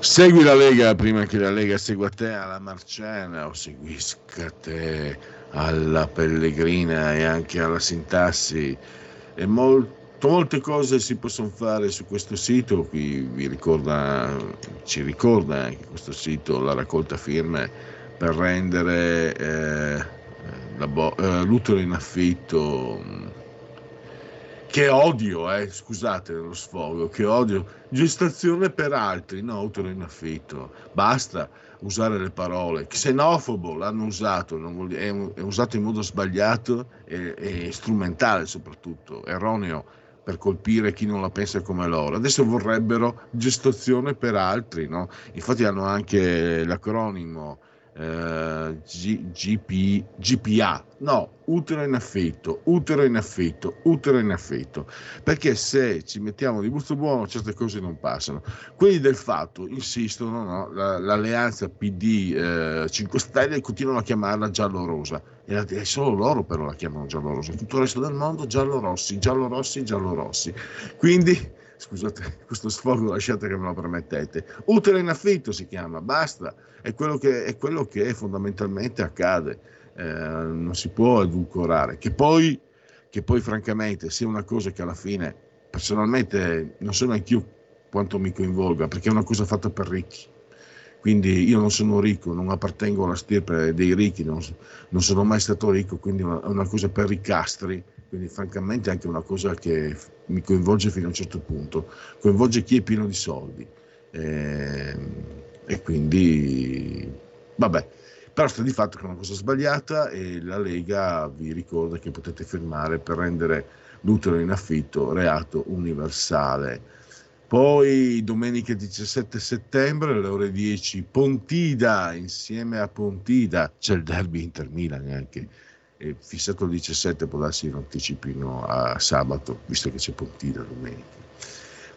Segui la Lega prima che la Lega segua te alla Marciana o seguisca te alla Pellegrina e anche alla Sintassi e molto, molte cose si possono fare su questo sito, qui vi ricorda, ci ricorda anche questo sito la raccolta firme per rendere eh, bo- eh, l'utero in affitto che odio, eh, scusate lo sfogo, che odio, gestazione per altri, no, utero in affitto, basta usare le parole, xenofobo l'hanno usato, vuol, è, è, usato in modo sbagliato e, e, strumentale soprattutto, erroneo per colpire chi non la pensa come loro. Adesso vorrebbero gestazione per altri, no? infatti hanno anche l'acronimo eh, G, GP, GPA, no, utero in affitto, utero in affitto, utero in affitto, perché se ci mettiamo di gusto buono certe cose non passano. Quelli del fatto insistono, no? La, l'alleanza PD eh, 5 Stelle continuano a chiamarla giallo-rosa, e è solo loro però la chiamano giallo-rosa, tutto il resto del mondo giallo-rossi, giallo-rossi, giallo-rossi. Quindi scusate questo sfogo, lasciate che me lo permettete. Utero in affitto si chiama, basta, è quello che, è quello che fondamentalmente accade, eh, non si può edulcorare, che poi, che poi francamente sia una cosa che alla fine personalmente non so neanche io quanto mi coinvolga, perché è una cosa fatta per ricchi. quindi io non sono ricco, non appartengo alla stirpe dei ricchi, non, non sono mai stato ricco, quindi è una, una, cosa per i castri, quindi francamente è anche una cosa che mi coinvolge fino a un certo punto, coinvolge chi è pieno di soldi. Eh, e quindi, vabbè, però sta di fatto che è una cosa sbagliata e la Lega vi ricorda che potete firmare per rendere l'utero in affitto reato universale. Poi domenica 17 settembre alle ore 10 Pontida insieme a Pontida c'è il derby Inter Milan anche è fissato il 17 può darsi lo anticipino a sabato visto che c'è Pontida domenica.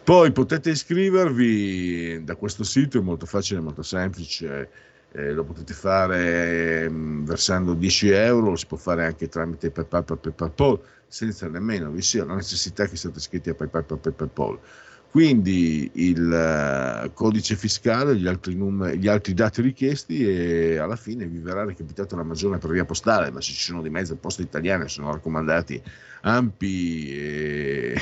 Poi potete iscrivervi da questo sito è molto facile molto semplice. Eh, lo potete fare eh, versando 10 euro si può fare anche tramite PayPal per PayPal senza nemmeno vi sia la necessità che siate iscritti a PayPal per PayPal quindi il eh, codice fiscale, gli altri, numeri, gli altri, dati richiesti e alla fine vi verrà recapitata una maggiore per via postale, ma se ci sono di mezzo poste italiane sono raccomandati ampi e,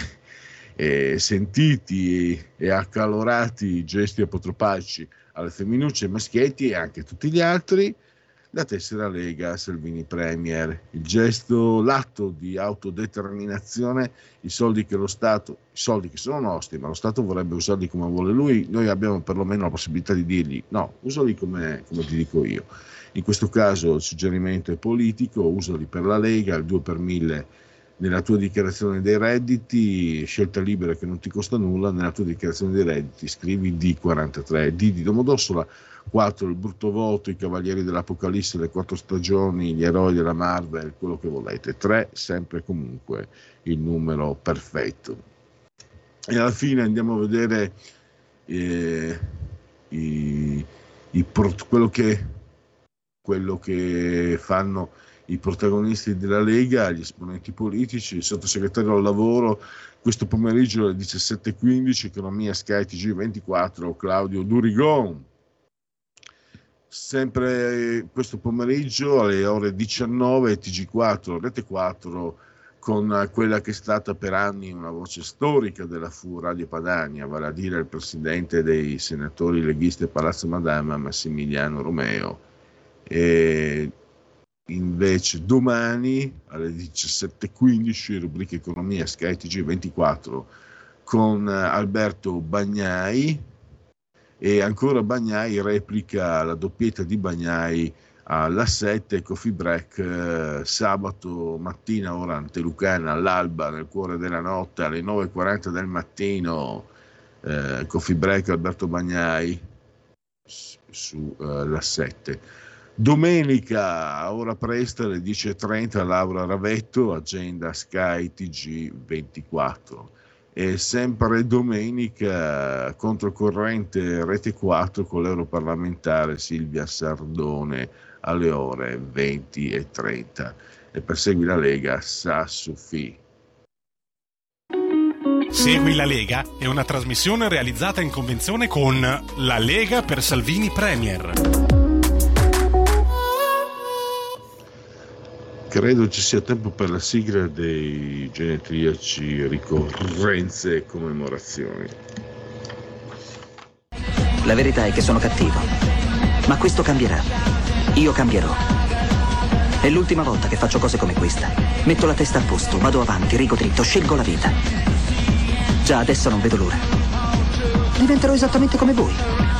e sentiti e accalorati gesti apotropaici alle femminucce, ai maschietti e anche a tutti gli altri la tessera Lega Salvini Premier. Il gesto, l'atto di autodeterminazione, i soldi che lo Stato, i soldi che sono nostri, ma lo Stato vorrebbe usarli come vuole lui, noi abbiamo perlomeno la possibilità di dirgli no, usali come, come ti dico io. In questo caso il suggerimento è politico, usali per la Lega, il 2 per 1000 nella tua dichiarazione dei redditi, scelta libera che non ti costa nulla, nella tua dichiarazione dei redditi scrivi D43, D di Domodossola, 4 il brutto voto, i cavalieri dell'Apocalisse, le quattro stagioni, gli eroi della Marvel, quello che volete, 3 sempre comunque il numero perfetto. E alla fine andiamo a vedere eh, i, i, quello, che, quello che fanno i protagonisti della Lega, gli esponenti politici, il sottosegretario al lavoro, questo pomeriggio alle 17.15, Economia Sky TG24, Claudio Durigon. Sempre questo pomeriggio alle ore 19 TG4, Rete 4, con quella che è stata per anni una voce storica della FU Radio Padania, vale a dire il presidente dei senatori leghisti Palazzo Madama, Massimiliano Romeo. E invece domani alle 17.15 rubrica economia Sky TG24 con Alberto Bagnai e ancora Bagnai replica la doppietta di Bagnai alla 7 Coffee Break eh, sabato mattina ora Antelucana all'alba nel cuore della notte alle 9.40 del mattino eh, Coffee Break Alberto Bagnai su eh, la 7 Domenica, ora presto, alle 10.30, Laura Ravetto, agenda Sky TG24. E sempre domenica, controcorrente Rete 4 con l'europarlamentare Silvia Sardone alle ore 20.30. E per Segui la Lega, Sassufi. Segui la Lega è una trasmissione realizzata in convenzione con La Lega per Salvini Premier. Credo ci sia tempo per la sigla dei genetriaci ricorrenze e commemorazioni. La verità è che sono cattivo, ma questo cambierà. Io cambierò. È l'ultima volta che faccio cose come questa. Metto la testa a posto, vado avanti, rigo dritto, scelgo la vita. Già adesso non vedo l'ora. Diventerò esattamente come voi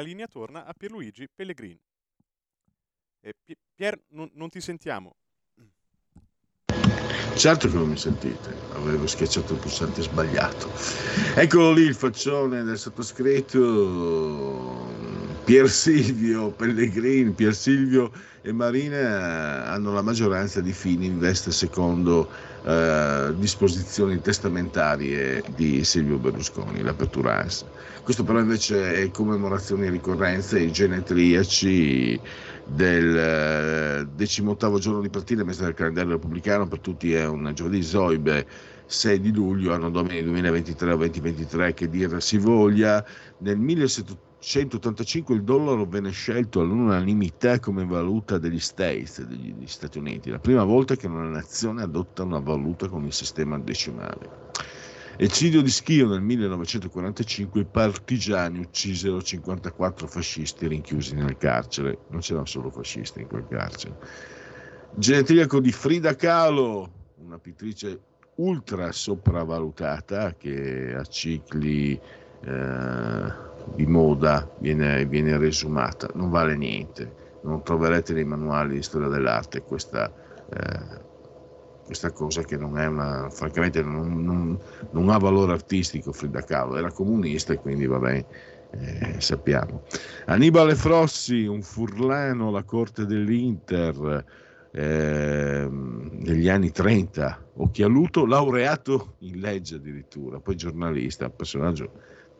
La linea torna a Pierluigi Pellegrini. E Pier, non, non ti sentiamo. Certo che non mi sentite, avevo schiacciato il pulsante sbagliato. Eccolo lì il faccione del sottoscritto Pier Silvio Pellegrini, Pier Silvio e Marina hanno la maggioranza di fini in veste secondo eh, disposizioni testamentarie di Silvio Berlusconi, l'apertura ANS. Questo però invece è commemorazioni e ricorrenze, i genetriaci del eh, decimottavo giorno di partita messa nel calendario repubblicano, per tutti è un giovedì Zoibe 6 di luglio, anno domini 2023 o 2023, che dir si voglia, nel 1700 185 il dollaro venne scelto all'unanimità come valuta degli States, degli, degli, Stati Uniti, la prima volta che una nazione adotta una valuta con il sistema decimale. Eccidio di Schio nel 1945 i partigiani uccisero 54 fascisti rinchiusi nel carcere, non c'erano solo fascisti in quel carcere. Genetriaco di Frida Kahlo, una pittrice ultra sopravvalutata che ha cicli eh, di moda viene, viene resumata, non vale niente, non troverete nei manuali di storia dell'arte questa, eh, questa cosa che non è una, francamente non, non, non, ha valore artistico Frida Kahlo, era comunista e quindi vabbè, eh, sappiamo. Annibale Frossi, un furlano alla corte dell'Inter eh, negli anni 30, occhialuto, laureato in legge addirittura, poi giornalista, personaggio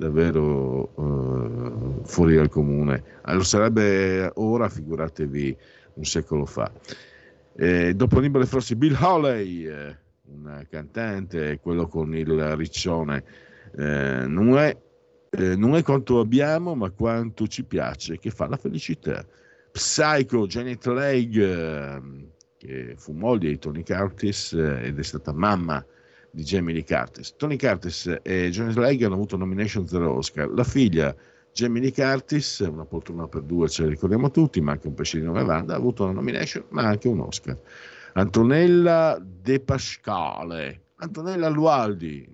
davvero eh, fuori dal comune. Lo sarebbe ora, figuratevi, un secolo fa. E dopo Annibale Frossi, Bill Holly, eh, un cantante, quello con il riccione, eh, non, è, eh, non è quanto abbiamo, ma quanto ci piace, che fa la felicità. Psycho, Janet Leigh, eh, che fu moglie di Tony Curtis eh, ed è stata mamma di Jamie Lee Curtis. Tony Curtis e Jonas Leigh hanno avuto nomination zero Oscar. La figlia Jamie Lee Curtis, una poltrona per due, ce la ricordiamo tutti, ma anche un pesce di nome Vanda, ha avuto una nomination, ma anche un Oscar. Antonella De Pascale, Antonella Lualdi,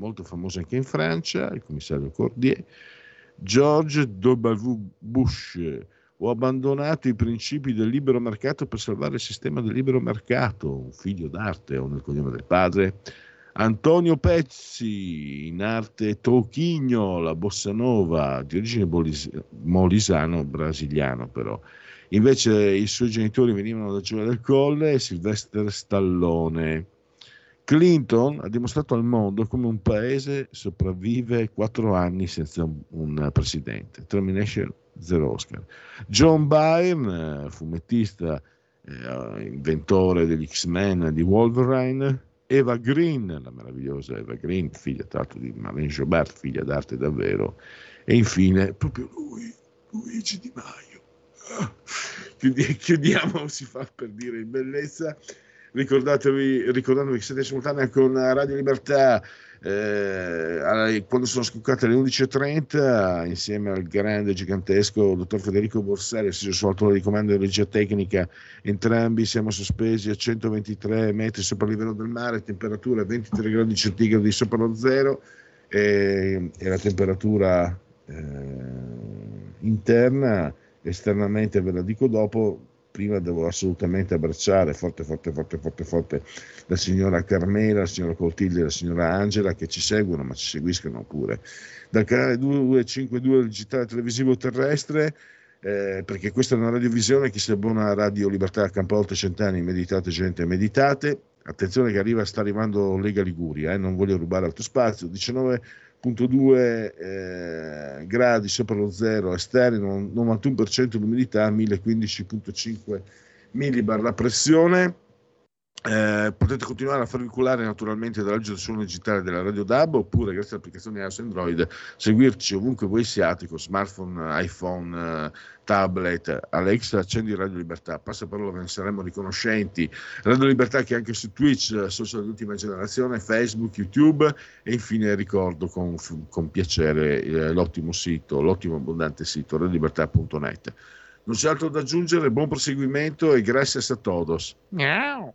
molto famosa anche in Francia, il commissario Cordier, George W. Bush, ho abbandonato i principi del libero mercato per salvare il sistema del libero mercato, un figlio d'arte o nel cognome del padre. Antonio Pezzi, in arte Toquinho, la bossa nova, di origine bolis- molisano, brasiliano però. Invece i suoi genitori venivano da Gioia del Colle e Sylvester Stallone. Clinton ha dimostrato al mondo come un paese sopravvive quattro anni senza un presidente. Termination zero Oscar. John Byrne, fumettista, eh, inventore degli X-Men, di Wolverine. Eva Green, la meravigliosa Eva Green, figlia l'altro di Marlene Jobert, figlia d'arte davvero. E infine, proprio lui, Luigi Di Maio. Ah, chiudiamo, si fa per dire in bellezza. Ricordatevi, ricordandovi che siete simultanei con Radio Libertà eh, quando sono scoccate alle 11.30 insieme al grande, gigantesco dottor Federico Borselli, assiso suo autore di comando di regia tecnica, entrambi siamo sospesi a 123 metri sopra il livello del mare, temperatura 23 gradi centigradi sopra lo zero e, e la temperatura eh, interna, esternamente ve la dico dopo, prima devo assolutamente abbracciare forte, forte, forte, forte, forte la signora Carmela, la signora Coltiglia e la signora Angela che ci seguono, ma ci seguiscono pure. Dal canale 252 digitale televisivo terrestre, eh, perché questa è una radiovisione, chi si abbona a Radio Libertà Campolte Cent'anni, meditate gente, meditate. Attenzione che arriva, sta arrivando Lega Liguria, eh, non voglio rubare altro spazio, 19 0,2 eh, gradi sopra lo zero esterno, 91% l'umidità, 1015,5 millibar la pressione. Eh, potete continuare a far vincolare naturalmente dalla suono digitale della Radio DAB oppure grazie all'applicazione iOS Android seguirci ovunque voi siate con smartphone, iPhone, eh, tablet, Alexa accendi Radio Libertà, passa parola ve ne saremo riconoscenti, Radio Libertà che anche su Twitch, social dell'ultima generazione, Facebook, YouTube e infine ricordo con, con piacere eh, l'ottimo sito, l'ottimo abbondante sito radiolibertà.net. Non c'è altro da aggiungere, buon proseguimento e gracias a todos. Miau.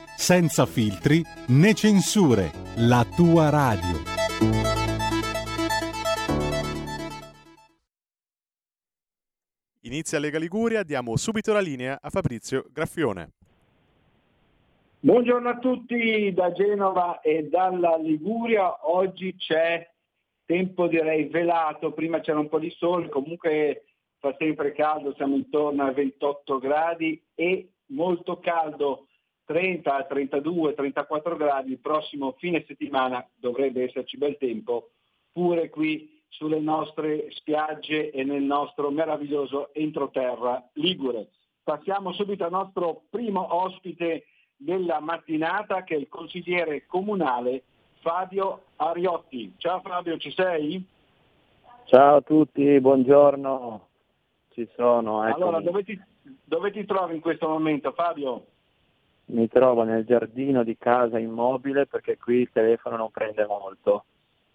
senza filtri né censure, la tua radio. Inizia Lega Liguria, diamo subito la linea a Fabrizio Graffione. Buongiorno a tutti da Genova e dalla Liguria. Oggi c'è tempo direi velato, prima c'era un po' di sole, comunque fa sempre caldo, siamo intorno a 28 gradi e molto caldo, 30, 32, 34 gradi. Il prossimo fine settimana dovrebbe esserci bel tempo, pure qui sulle nostre spiagge e nel nostro meraviglioso entroterra ligure. Passiamo subito al nostro primo ospite della mattinata che è il consigliere comunale Fabio Ariotti. Ciao Fabio, ci sei? Ciao a tutti, buongiorno. Ci sono. eccomi. Allora, dove ti, dove ti trovi in questo momento Fabio? Mi trovo nel giardino di casa immobile perché qui il telefono non prende molto.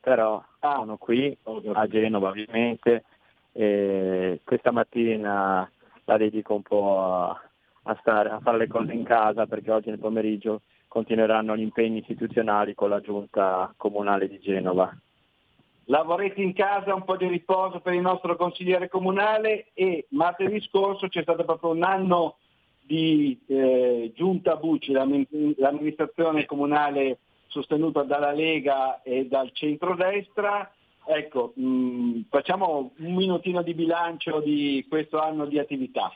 Però sono qui a Genova ovviamente e questa mattina la dedico un po' a, a stare, a fare le cose in casa perché oggi nel pomeriggio continueranno gli impegni istituzionali con la giunta comunale di Genova. Lavoretti in casa, un po' di riposo per il nostro consigliere comunale e martedì scorso c'è stato proprio un anno di eh, giunta Bucci, l'ammin- l'amministrazione comunale sostenuta dalla Lega e dal centrodestra. Ecco, mh, facciamo un minutino di bilancio di questo anno di attività.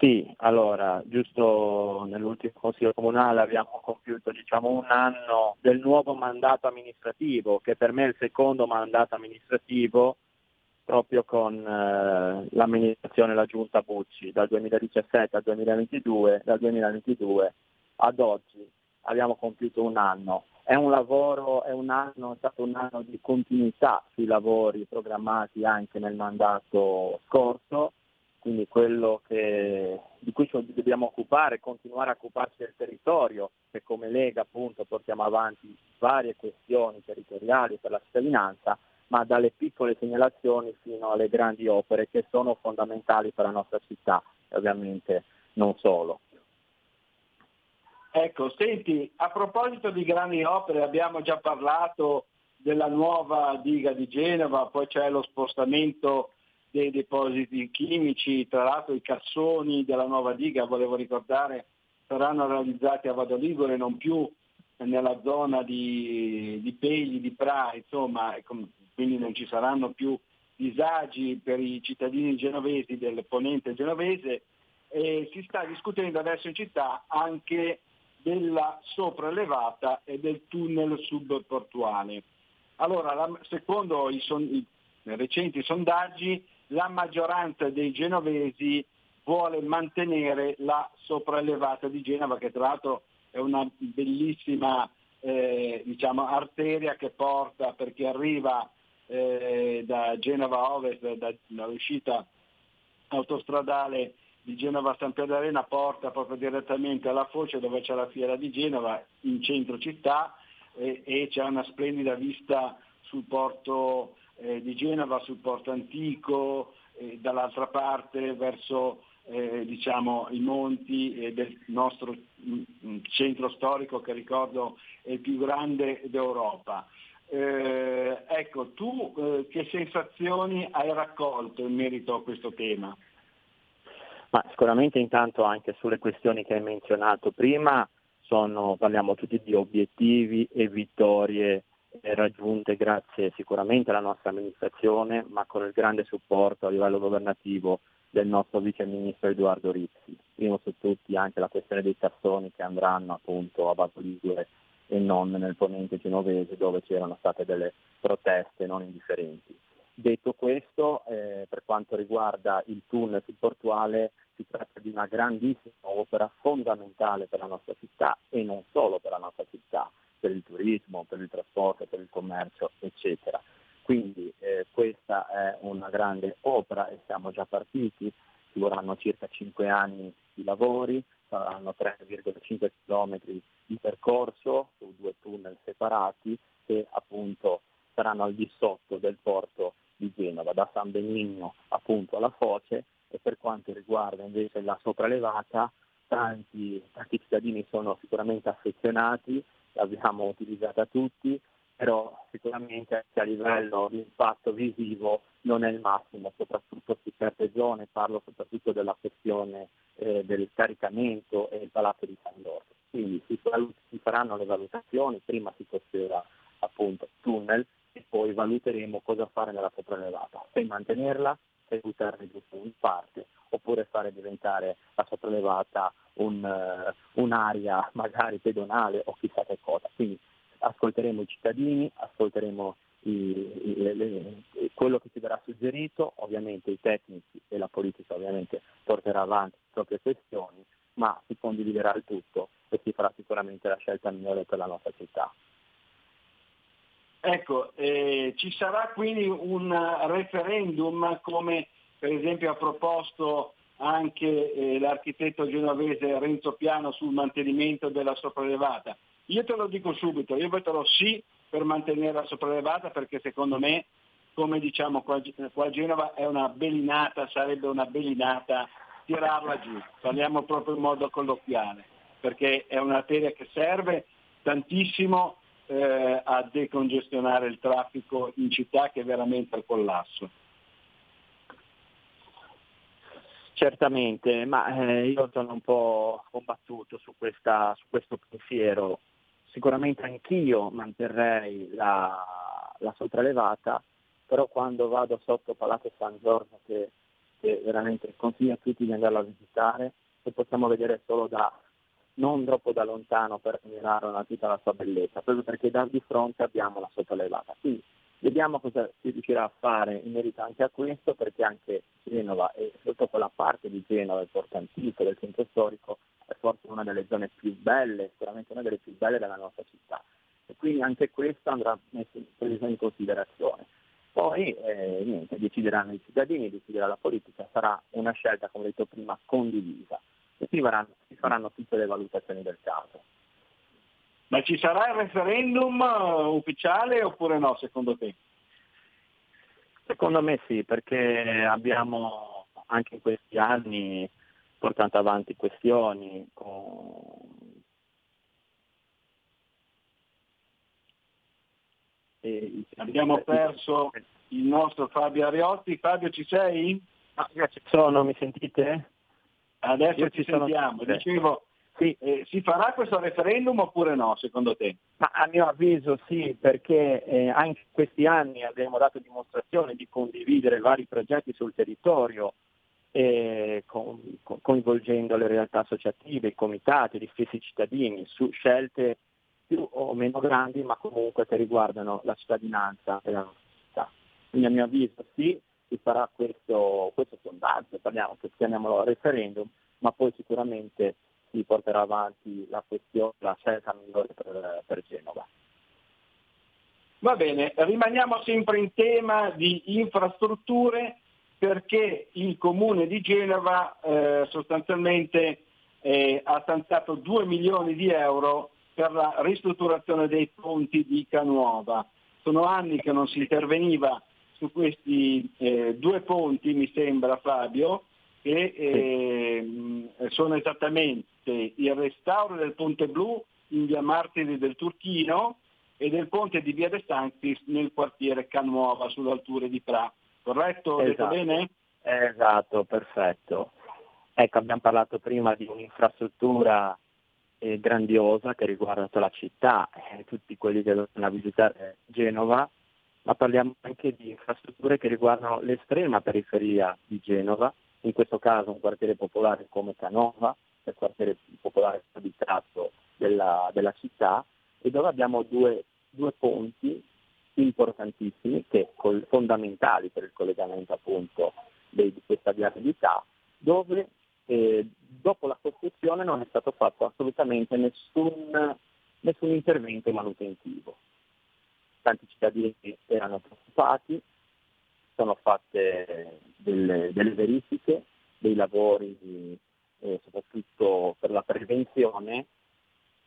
Sì, allora, giusto nell'ultimo Consiglio Comunale abbiamo compiuto diciamo, un anno del nuovo mandato amministrativo, che per me è il secondo mandato amministrativo proprio con eh, l'amministrazione della Giunta Bucci, dal 2017 al 2022, dal 2022 ad oggi abbiamo compiuto un anno. È un lavoro, è un anno, è stato un anno di continuità sui lavori programmati anche nel mandato scorso, quindi quello che- di cui ci dobbiamo occupare, continuare a occuparci del territorio, che come Lega appunto portiamo avanti varie questioni territoriali per la cittadinanza, ma dalle piccole segnalazioni fino alle grandi opere che sono fondamentali per la nostra città e ovviamente non solo. Ecco, senti, a proposito di grandi opere, abbiamo già parlato della nuova diga di Genova, poi c'è lo spostamento dei depositi chimici, tra l'altro i cassoni della nuova diga, volevo ricordare, saranno realizzati a Vado Ligure, non più nella zona di, di Pegli, di Pra, insomma, quindi non ci saranno più disagi per i cittadini genovesi del ponente genovese e si sta discutendo adesso in città anche della sopraelevata e del tunnel subportuale. Allora, secondo i, son- i recenti sondaggi, la maggioranza dei genovesi vuole mantenere la sopraelevata di Genova, che tra l'altro è una bellissima eh, diciamo, arteria che porta, perché arriva eh, da Genova Ovest, da- dall'uscita autostradale di Genova San Pietro Arena porta proprio direttamente alla foce dove c'è la fiera di Genova in centro città e, e c'è una splendida vista sul porto eh, di Genova, sul porto antico, e dall'altra parte verso eh, diciamo, i monti eh, del nostro mm, mm, centro storico che ricordo è il più grande d'Europa. Eh, ecco, tu eh, che sensazioni hai raccolto in merito a questo tema? Ma sicuramente intanto anche sulle questioni che hai menzionato prima, sono- parliamo tutti di obiettivi e vittorie raggiunte grazie sicuramente alla nostra amministrazione, ma con il grande supporto a livello governativo del nostro vice ministro Edoardo Rizzi. Primo su tutti anche la questione dei tassoni che andranno appunto a Ligure e non nel ponente genovese dove c'erano state delle proteste non indifferenti. Detto questo, eh, per quanto riguarda il tunnel subportuale, si tratta di una grandissima opera fondamentale per la nostra città e non solo per la nostra città, per il turismo, per il trasporto, per il commercio, eccetera. Quindi eh, questa è una grande opera e siamo già partiti, ci vorranno circa 5 anni di lavori, saranno 3,5 km di percorso su due tunnel separati che appunto saranno al di sotto del porto di Genova, da San Benigno appunto alla Foce. E per quanto riguarda invece la sopraelevata, tanti, tanti cittadini sono sicuramente affezionati, l'abbiamo utilizzata tutti, però sicuramente a livello di impatto visivo non è il massimo, soprattutto su certe zone, parlo soprattutto della questione eh, del caricamento e il palazzo di San Giorgio. Quindi si, si faranno le valutazioni, prima si costruirà appunto tunnel e poi valuteremo cosa fare nella sopraelevata, se mantenerla, se buttarne giusto in parte, oppure fare diventare la sopraelevata un, uh, un'area magari pedonale o chissà che cosa. Quindi ascolteremo i cittadini, ascolteremo i, i, le, quello che ci verrà suggerito, ovviamente i tecnici e la politica ovviamente porterà avanti le proprie questioni, ma si condividerà il tutto e si farà sicuramente la scelta migliore per la nostra città. Ecco, eh, ci sarà quindi un referendum come per esempio ha proposto anche eh, l'architetto genovese Renzo Piano sul mantenimento della sopraelevata. Io te lo dico subito, io voterò sì per mantenere la sopraelevata perché secondo me, come diciamo qua, qua a Genova, è una belinata, sarebbe una belinata tirarla giù, parliamo proprio in modo colloquiale, perché è un'arteria che serve tantissimo eh, a decongestionare il traffico in città che è veramente al collasso. Certamente, ma eh, io sono un po' combattuto su, questa, su questo pensiero. Sicuramente anch'io manterrei la, la sopraelevata, però quando vado sotto Palazzo San Giorgio, che, che veramente consiglio a tutti di andarlo a visitare, lo possiamo vedere solo da, non troppo da lontano per ammirare una tutta la sua bellezza, proprio perché da di fronte abbiamo la sopraelevata. Quindi vediamo cosa si riuscirà a fare in merito anche a questo, perché anche Genova e soprattutto quella parte di Genova, il porto antico, del centro storico, è forse una delle zone più belle, sicuramente una delle più belle della nostra città. E quindi anche questo andrà messo, preso in considerazione. Poi eh, niente, decideranno i cittadini, deciderà la politica, sarà una scelta, come detto prima, condivisa e si faranno, si faranno tutte le valutazioni del caso. Ma ci sarà il referendum uh, ufficiale oppure no, secondo te? Secondo me sì, perché abbiamo anche in questi anni portato avanti questioni con... E abbiamo perso il nostro Fabio Ariotti. Fabio ci sei? Ah, ci sono, mi sentite? Adesso Io ci, ci sentiamo. Dicevo, sì. eh, si farà questo referendum oppure no, secondo te? Ma a mio avviso sì, perché eh, anche in questi anni abbiamo dato dimostrazione di condividere vari progetti sul territorio, eh, con, coinvolgendo le realtà associative, i comitati, gli stessi cittadini, su scelte più o meno grandi, ma comunque che riguardano la cittadinanza della nostra città. Quindi a mio avviso sì, si farà questo, questo sondaggio, parliamo, chiamiamolo referendum, ma poi sicuramente si porterà avanti la questione, la scelta migliore per, per Genova. Va bene, rimaniamo sempre in tema di infrastrutture perché il comune di Genova eh, sostanzialmente eh, ha stanziato 2 milioni di euro per la ristrutturazione dei ponti di Canuova. Sono anni che non si interveniva su questi eh, due ponti, mi sembra Fabio, che eh, sono esattamente il restauro del Ponte Blu in via Martiri del Turchino e del ponte di via De Sanctis nel quartiere Canuova sulle alture di Pra. Corretto? Esatto. Bene? Esatto, perfetto. Ecco, abbiamo parlato prima di un'infrastruttura eh, grandiosa che riguarda tutta la città, eh, tutti quelli che vanno a visitare Genova, ma parliamo anche di infrastrutture che riguardano l'estrema periferia di Genova, in questo caso un quartiere popolare come Canova, il quartiere popolare abitato della, della città, e dove abbiamo due, due ponti importantissimi, che, fondamentali per il collegamento appunto di questa viabilità, dove eh, dopo la costruzione non è stato fatto assolutamente nessun, nessun intervento manutentivo. Tanti cittadini erano preoccupati, sono fatte delle, delle verifiche, dei lavori eh, soprattutto per la prevenzione,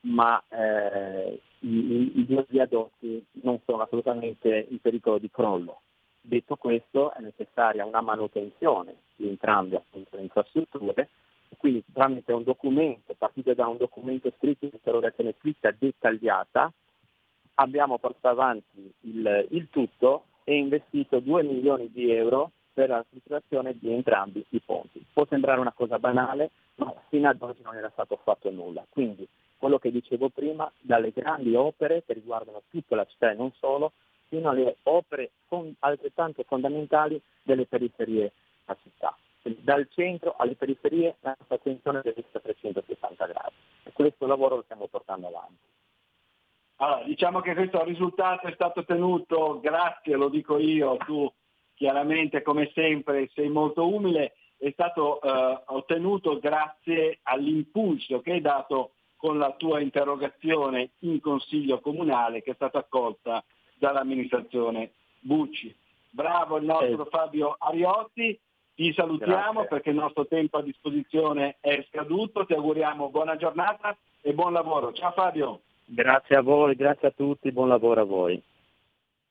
ma eh, i, due viadotti non sono assolutamente in pericolo di crollo. Detto questo è necessaria una manutenzione di entrambe appunto, le infrastrutture, quindi tramite un documento, partito da un documento scritto, interrogazione scritta dettagliata, abbiamo portato avanti il, il tutto e investito 2 milioni di euro per la ristrutturazione di entrambi i ponti. Può sembrare una cosa banale, ma fino ad oggi non era stato fatto nulla. Quindi quello che dicevo prima, dalle grandi opere che riguardano tutta la città e non solo, fino alle opere altrettanto fondamentali delle periferie della città. Dal centro alle periferie la nostra attenzione deve essere a 360 gradi e questo lavoro lo stiamo portando avanti. Allora, diciamo che questo risultato è stato ottenuto, grazie, lo dico io, tu chiaramente come sempre sei molto umile, è stato eh, ottenuto grazie all'impulso che hai dato con la tua interrogazione in Consiglio Comunale che è stata accolta dall'amministrazione Bucci. Bravo il nostro eh. Fabio Ariotti, ti salutiamo Grazie. perché il nostro tempo a disposizione è scaduto, ti auguriamo buona giornata e buon lavoro. Ciao Fabio. Grazie a voi, grazie a tutti, buon lavoro a voi.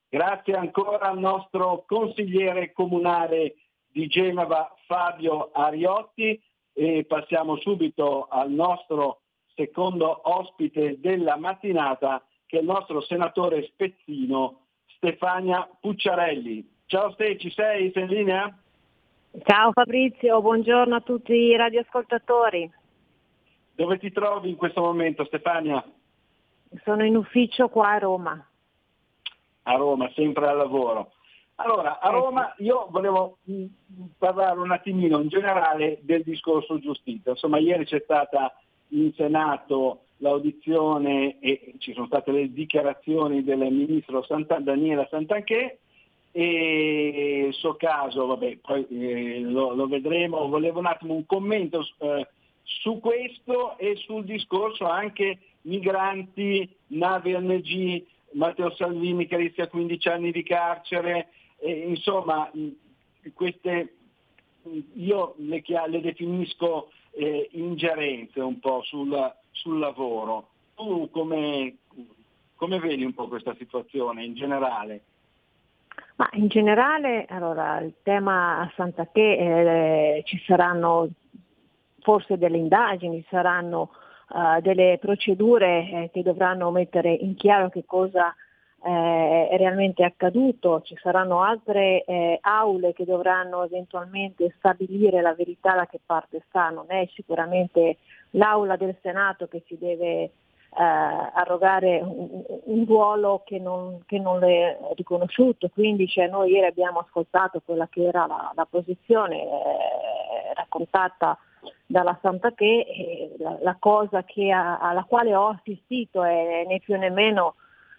Grazie ancora al nostro consigliere comunale di Genova Fabio Ariotti e passiamo subito al nostro secondo ospite della mattinata che è il nostro senatore spezzino Stefania Pucciarelli. Ciao Ste, ci sei? Sei in linea? Ciao Fabrizio, buongiorno a tutti i radioascoltatori. Dove ti trovi in questo momento Stefania? Sono in ufficio qua a Roma. A Roma, sempre al lavoro. Allora, a Roma io volevo mm, parlare un attimino in generale del discorso giustizia. Insomma, ieri c'è stata in Senato l'audizione e ci sono state le dichiarazioni del ministro Santa, Daniela Santanché e il suo caso, vabbè, poi eh, lo, lo, vedremo, volevo un attimo un commento eh, su questo e sul discorso anche migranti, navi ONG, Matteo Salvini che rischia 15 anni di carcere, eh, insomma queste io le, le definisco eh, ingerenze un po' sul, sul lavoro. Tu come, come, vedi un po' questa situazione in generale? Ma in generale, allora, il tema a Santa Che eh, ci saranno forse delle indagini, saranno uh, delle procedure eh, che dovranno mettere in chiaro che cosa eh, è realmente accaduto, ci saranno altre eh, aule che dovranno eventualmente stabilire la verità da che parte sta, non è sicuramente l'aula del Senato che si deve eh, arrogare un, un, ruolo che non, che non le è riconosciuto, quindi cioè, noi ieri abbiamo ascoltato quella che era la, la posizione eh, raccontata dalla Santa Che, la, la, cosa che ha, alla quale ho assistito è né più né meno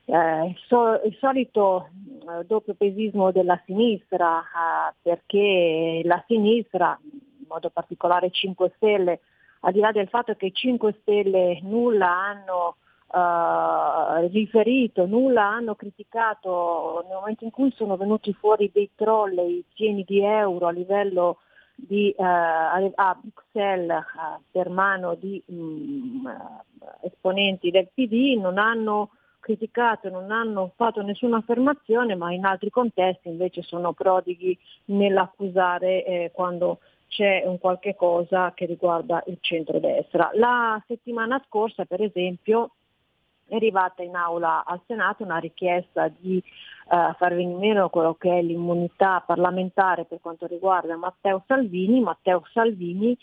eh, il, so, il, solito eh, doppio pesismo della sinistra, eh, perché la sinistra, in modo particolare 5 Stelle, al di là del fatto che 5 Stelle nulla hanno Uh, riferito, nulla hanno criticato nel momento in cui sono venuti fuori dei trolley pieni di euro a livello di, uh, a Bruxelles uh, per mano di um, esponenti del PD, non hanno criticato, non hanno fatto nessuna affermazione, ma in altri contesti invece sono prodighi nell'accusare eh, quando c'è un qualche cosa che riguarda il centrodestra. La settimana scorsa, per esempio, è arrivata in aula al Senato una richiesta di uh, far venire meno quello che è l'immunità parlamentare per quanto riguarda Matteo Salvini. Matteo Salvini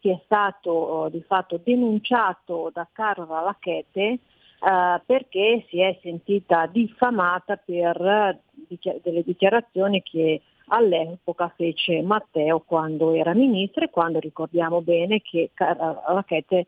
che è stato oh, di fatto denunciato da Carola Lachete eh, perché si è sentita diffamata per dichi- delle dichiarazioni che all'epoca fece Matteo quando era ministro e quando ricordiamo bene che Carola Lachete eh,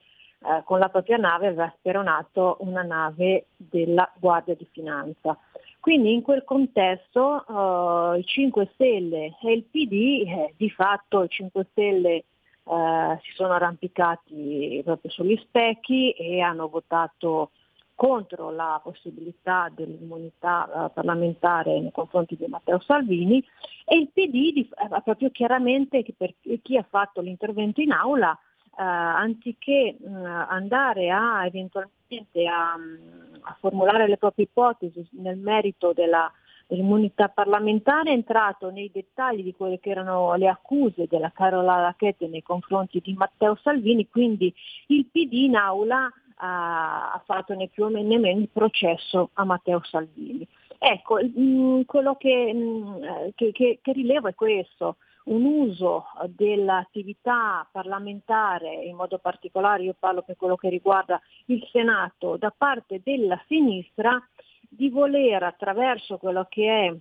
con la propria nave aveva speronato una nave della Guardia di Finanza. Quindi in quel contesto uh, i 5 Stelle e il PD, eh, di fatto i 5 Stelle uh, si sono arrampicati proprio sugli specchi e hanno votato contro la possibilità dell'immunità uh, parlamentare nei confronti di Matteo Salvini e il PD di, proprio chiaramente per chi ha fatto l'intervento in aula eh, anziché mh, andare a eventualmente a, a, formulare le proprie ipotesi nel merito della, dell'immunità parlamentare, è entrato nei dettagli di quelle che erano le accuse della Carola Racchette nei confronti di Matteo Salvini, quindi il PD in aula ha, ha fatto né più né meno il processo a Matteo Salvini. Ecco, mh, quello che, mh, che, che, che rilevo è questo un uso dell'attività parlamentare, in modo particolare io parlo per quello che riguarda il Senato, da parte della sinistra di voler attraverso quello che è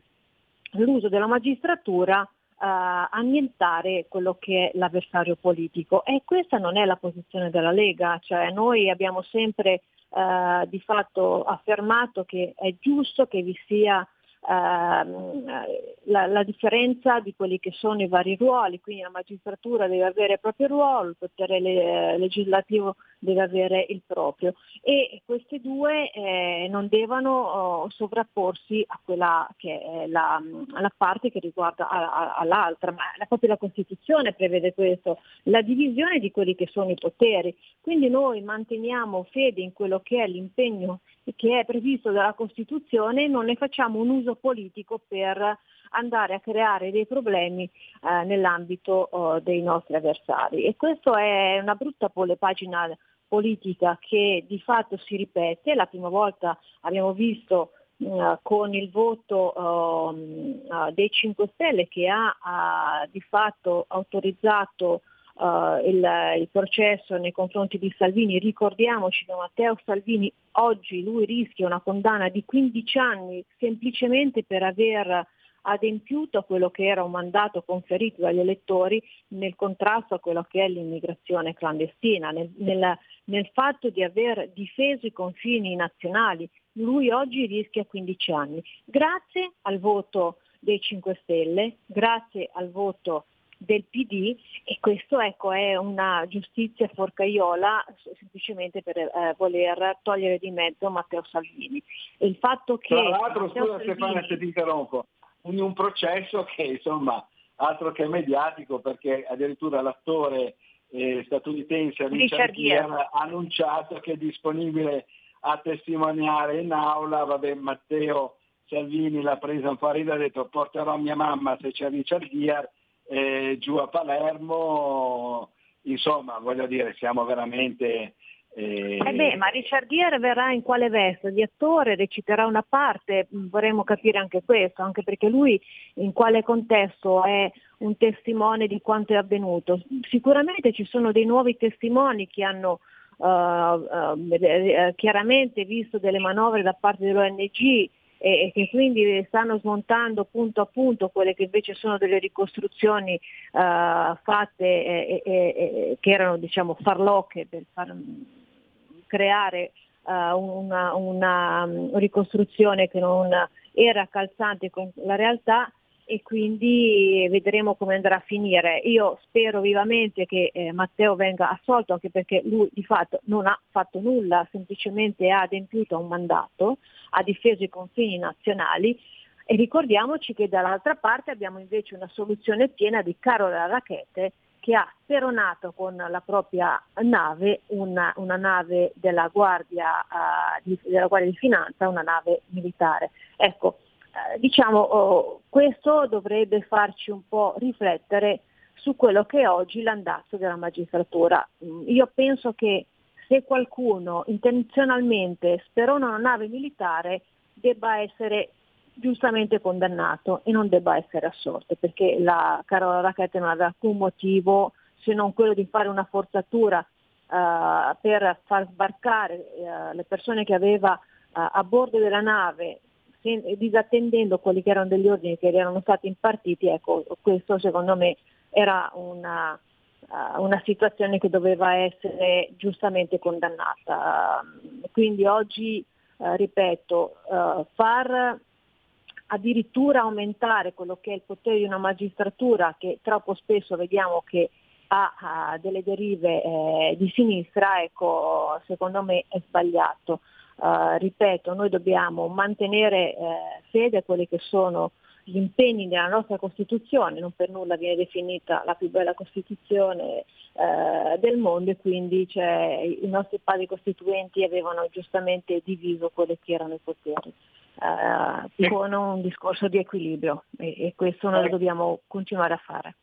l'uso della magistratura eh, annientare quello che è l'avversario politico. E questa non è la posizione della Lega, cioè noi abbiamo sempre eh, di fatto affermato che è giusto che vi sia la, la, differenza di quelli che sono i vari ruoli, quindi la magistratura deve avere il proprio ruolo, il potere le, legislativo deve avere il proprio. E questi due eh, non devono oh, sovrapporsi a quella che è la, la parte che riguarda a, a, all'altra, ma la, proprio la Costituzione prevede questo, la divisione di quelli che sono i poteri, quindi noi manteniamo fede in quello che è l'impegno che è previsto dalla Costituzione non ne facciamo un uso politico per andare a creare dei problemi eh, nell'ambito oh, dei nostri avversari. E questa è una brutta pagina politica che di fatto si ripete. La prima volta abbiamo visto uh, con il voto uh, uh, dei 5 Stelle che ha di fatto autorizzato Uh, il, il, processo nei confronti di Salvini. Ricordiamoci che Matteo Salvini oggi lui rischia una condanna di 15 anni semplicemente per aver adempiuto a quello che era un mandato conferito dagli elettori nel contrasto a quello che è l'immigrazione clandestina, nel, nel, nel fatto di aver difeso i confini nazionali. Lui oggi rischia 15 anni. Grazie al voto dei 5 Stelle, grazie al voto del PD e questo ecco, è una giustizia forcaiola semplicemente per eh, voler togliere di mezzo Matteo Salvini. E il fatto che... Tra l'altro, Matteo scusa Salvini... Stefania se ti interrompo, in un processo che insomma altro che mediatico perché addirittura l'attore eh, statunitense Richard Gere ha annunciato che è disponibile a testimoniare in aula, vabbè Matteo Salvini l'ha presa un po' a ridere, ha detto porterò mia mamma se c'è Richard Gere eh, giù a Palermo, insomma voglio dire siamo veramente eh, eh beh, ma Richard Gere verrà in quale veste? Di attore, reciterà una parte, mm, vorremmo capire anche questo, anche perché lui in quale contesto è un testimone di quanto è avvenuto. Sicuramente ci sono dei nuovi testimoni che hanno uh, uh, chiaramente visto delle manovre da parte dell'ONG e, che quindi stanno smontando punto a punto quelle che invece sono delle ricostruzioni uh, fatte e, e, che erano diciamo farlocche per far creare uh, una, una, um, ricostruzione che non era calzante con la realtà e quindi vedremo come andrà a finire. Io spero vivamente che eh, Matteo venga assolto anche perché lui di fatto non ha fatto nulla, semplicemente ha adempiuto a un mandato, ha difeso i confini nazionali e ricordiamoci che dall'altra parte abbiamo invece una soluzione piena di Carola Racchete che ha speronato con la propria nave una, una nave della Guardia, uh, di, della Guardia di Finanza, una nave militare. Ecco, diciamo, oh, questo dovrebbe farci un po' riflettere su quello che è oggi l'andazzo della magistratura. Mm, io penso che se qualcuno intenzionalmente sperona una nave militare debba essere giustamente condannato e non debba essere assorto perché la Carola Racchette non aveva alcun motivo se non quello di fare una forzatura uh, per far sbarcare uh, le persone che aveva uh, a bordo della nave disattendendo quelli che erano degli ordini che erano stati impartiti, ecco, questo secondo me era una, una situazione che doveva essere giustamente condannata. Quindi oggi, ripeto, far addirittura aumentare quello che è il potere di una magistratura che troppo spesso vediamo che ha, delle derive eh, di sinistra, ecco, secondo me è sbagliato. Uh, ripeto, noi dobbiamo mantenere eh, fede a quelli che sono gli impegni della nostra Costituzione, non per nulla viene definita la più bella Costituzione eh, del mondo e quindi cioè, i nostri padri costituenti avevano giustamente diviso quelli che erano i poteri. Uh, con un discorso di equilibrio e, e questo noi dobbiamo continuare a fare.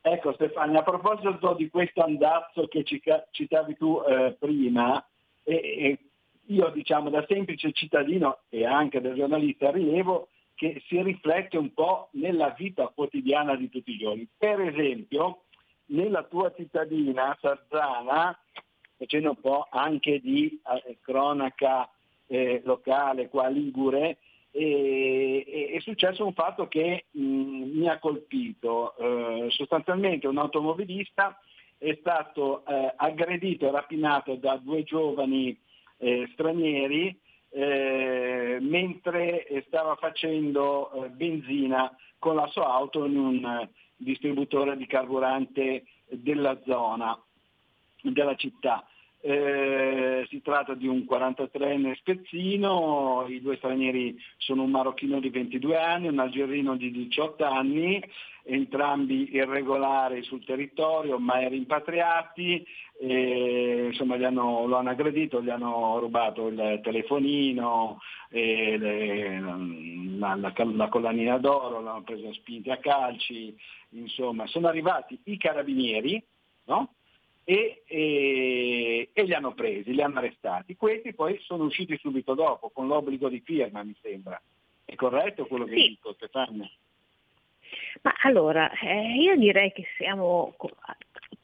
Ecco Stefania, a proposito di questo andazzo che citavi tu eh, prima, e, e io diciamo da semplice cittadino e anche da giornalista rilevo che si riflette un po' nella vita quotidiana di tutti i giorni. Per esempio, nella tua cittadina, Sarzana, facendo un po' anche di eh, cronaca eh, locale qua a Ligure, e, è successo un fatto che mh, mi ha colpito. Eh, sostanzialmente un automobilista è stato eh, aggredito e rapinato da due giovani eh, stranieri eh, mentre stava facendo eh, benzina con la sua auto in un distributore di carburante della zona, della città. Eh, si tratta di un 43enne spezzino, i due stranieri sono un marocchino di 22 anni un algerino di 18 anni, entrambi irregolari sul territorio, mai rimpatriati, e, insomma hanno, lo hanno aggredito, gli hanno rubato il telefonino, le, la, la, la, collanina d'oro, l'hanno preso spinti a calci, insomma sono arrivati i carabinieri, no? e, e, e, li hanno presi, li hanno arrestati. Questi poi sono usciti subito dopo, con l'obbligo di firma, mi sembra. È corretto quello che sì. dico, Stefania? Ma allora, eh, io direi che siamo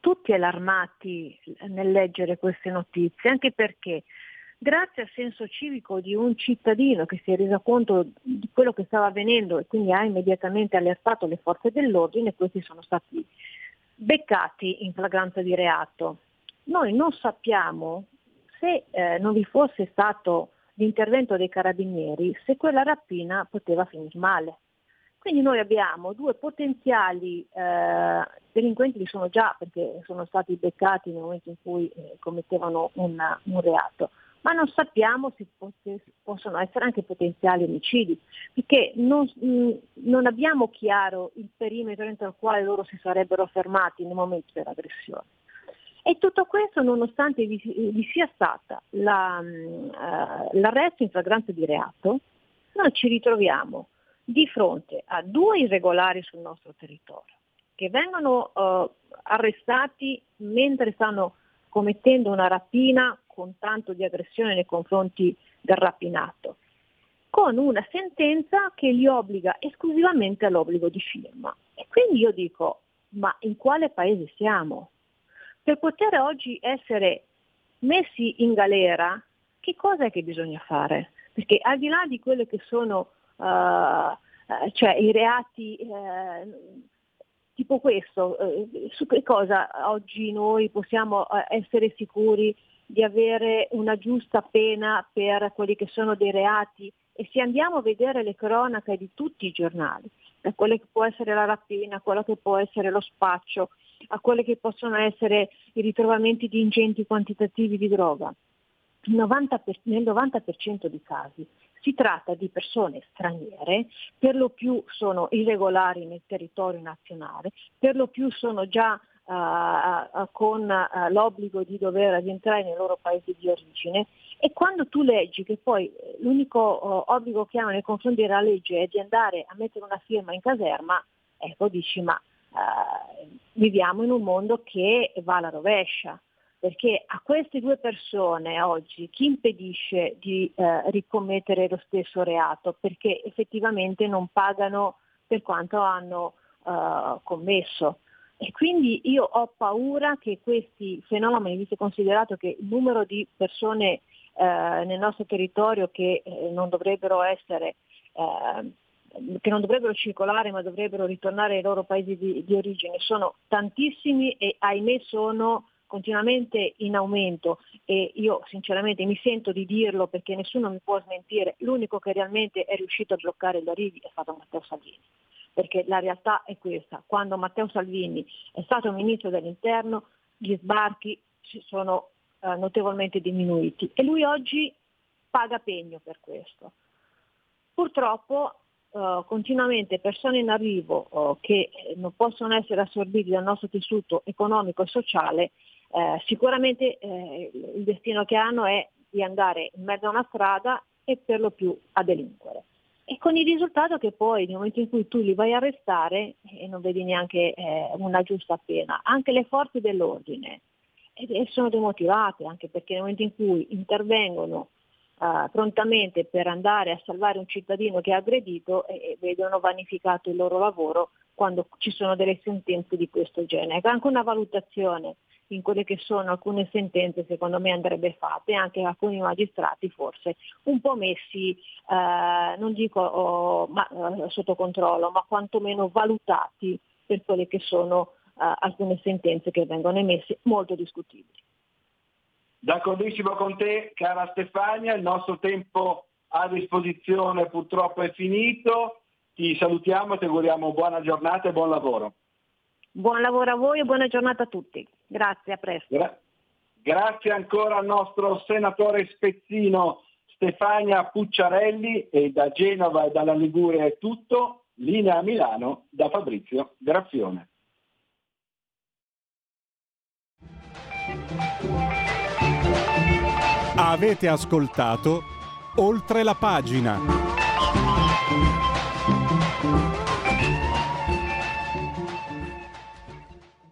tutti allarmati nel leggere queste notizie, anche perché grazie al senso civico di un cittadino che si è reso conto di quello che stava avvenendo e quindi ha immediatamente allertato le forze dell'ordine, questi sono stati beccati in flagranza di reato. Noi non sappiamo se eh, non vi fosse stato l'intervento dei carabinieri, se quella rapina poteva finire male. Quindi noi abbiamo due potenziali eh, delinquenti che sono già perché sono stati beccati nel momento in cui eh, commettevano una, un reato ma non sappiamo se possono essere anche potenziali omicidi, perché non, mm, non, abbiamo chiaro il perimetro entro il quale loro si sarebbero fermati nel momento dell'aggressione. E tutto questo nonostante vi, vi sia stata la, uh, l'arresto in flagranza di reato, noi ci ritroviamo di fronte a due irregolari sul nostro territorio, che vengono uh, arrestati mentre stanno commettendo una rapina con tanto di aggressione nei confronti del rapinato, con una sentenza che li obbliga esclusivamente all'obbligo di firma. E quindi io dico, ma in quale paese siamo? Per poter oggi essere messi in galera, che cosa è che bisogna fare? Perché al di là di quelli che sono uh, cioè i reati uh, tipo questo, uh, su che cosa oggi noi possiamo essere sicuri di avere una giusta pena per quelli che sono dei reati? E se andiamo a vedere le cronache di tutti i giornali, da quelle che può essere la rapina, a quello che può essere lo spaccio, a quelli che possono essere i ritrovamenti di ingenti quantitativi di droga, 90 per, nel 90% dei casi si tratta di persone straniere, per lo più sono irregolari nel territorio nazionale, per lo più sono già uh, con uh, l'obbligo di dover rientrare nei loro paesi di origine. E quando tu leggi che poi l'unico uh, obbligo che hanno nei confronti della legge è di andare a mettere una firma in caserma, ecco dici ma viviamo in un mondo che va alla rovescia perché a queste due persone oggi chi impedisce di eh, ricommettere lo stesso reato? Perché effettivamente non pagano per quanto hanno eh, commesso. E quindi io ho paura che questi fenomeni, visto considerato che il numero di persone eh, nel nostro territorio che eh, non dovrebbero essere eh, che non dovrebbero circolare ma dovrebbero ritornare ai loro paesi di, di origine sono tantissimi e ahimè sono continuamente in aumento e io sinceramente mi sento di dirlo perché nessuno mi può smentire, l'unico che realmente è riuscito a bloccare gli arrivi è stato Matteo Salvini, perché la realtà è questa, quando Matteo Salvini è stato ministro dell'interno gli sbarchi si sono eh, notevolmente diminuiti e lui oggi paga pegno per questo. Purtroppo Uh, continuamente persone in arrivo uh, che non possono essere assorbiti dal nostro tessuto economico e sociale eh, sicuramente eh, il destino che hanno è di andare in mezzo a una strada e per lo più a delinquere. E con il risultato che poi nel momento in cui tu li vai a arrestare e non vedi neanche eh, una giusta pena, anche le forze dell'ordine sono demotivate, anche perché nel momento in cui intervengono Uh, prontamente per andare a salvare un cittadino che ha aggredito e, e, vedono vanificato il loro lavoro quando ci sono delle sentenze di questo genere. Anche una valutazione in quelle che sono alcune sentenze secondo me andrebbe fatte, anche alcuni magistrati forse un po' messi, eh, non dico oh, ma, eh, sotto controllo, ma quantomeno valutati per quelle che sono eh, alcune sentenze che vengono emesse molto discutibili. D'accordissimo con te, cara Stefania, il nostro tempo a disposizione purtroppo è finito. Ti salutiamo e ti auguriamo buona giornata e buon lavoro. Buon lavoro a voi e buona giornata a tutti. Grazie, a presto. Gra- grazie ancora al nostro senatore spezzino Stefania Pucciarelli e da Genova e dalla Liguria è tutto. Linea a Milano da Fabrizio Graffione. Avete ascoltato oltre la pagina.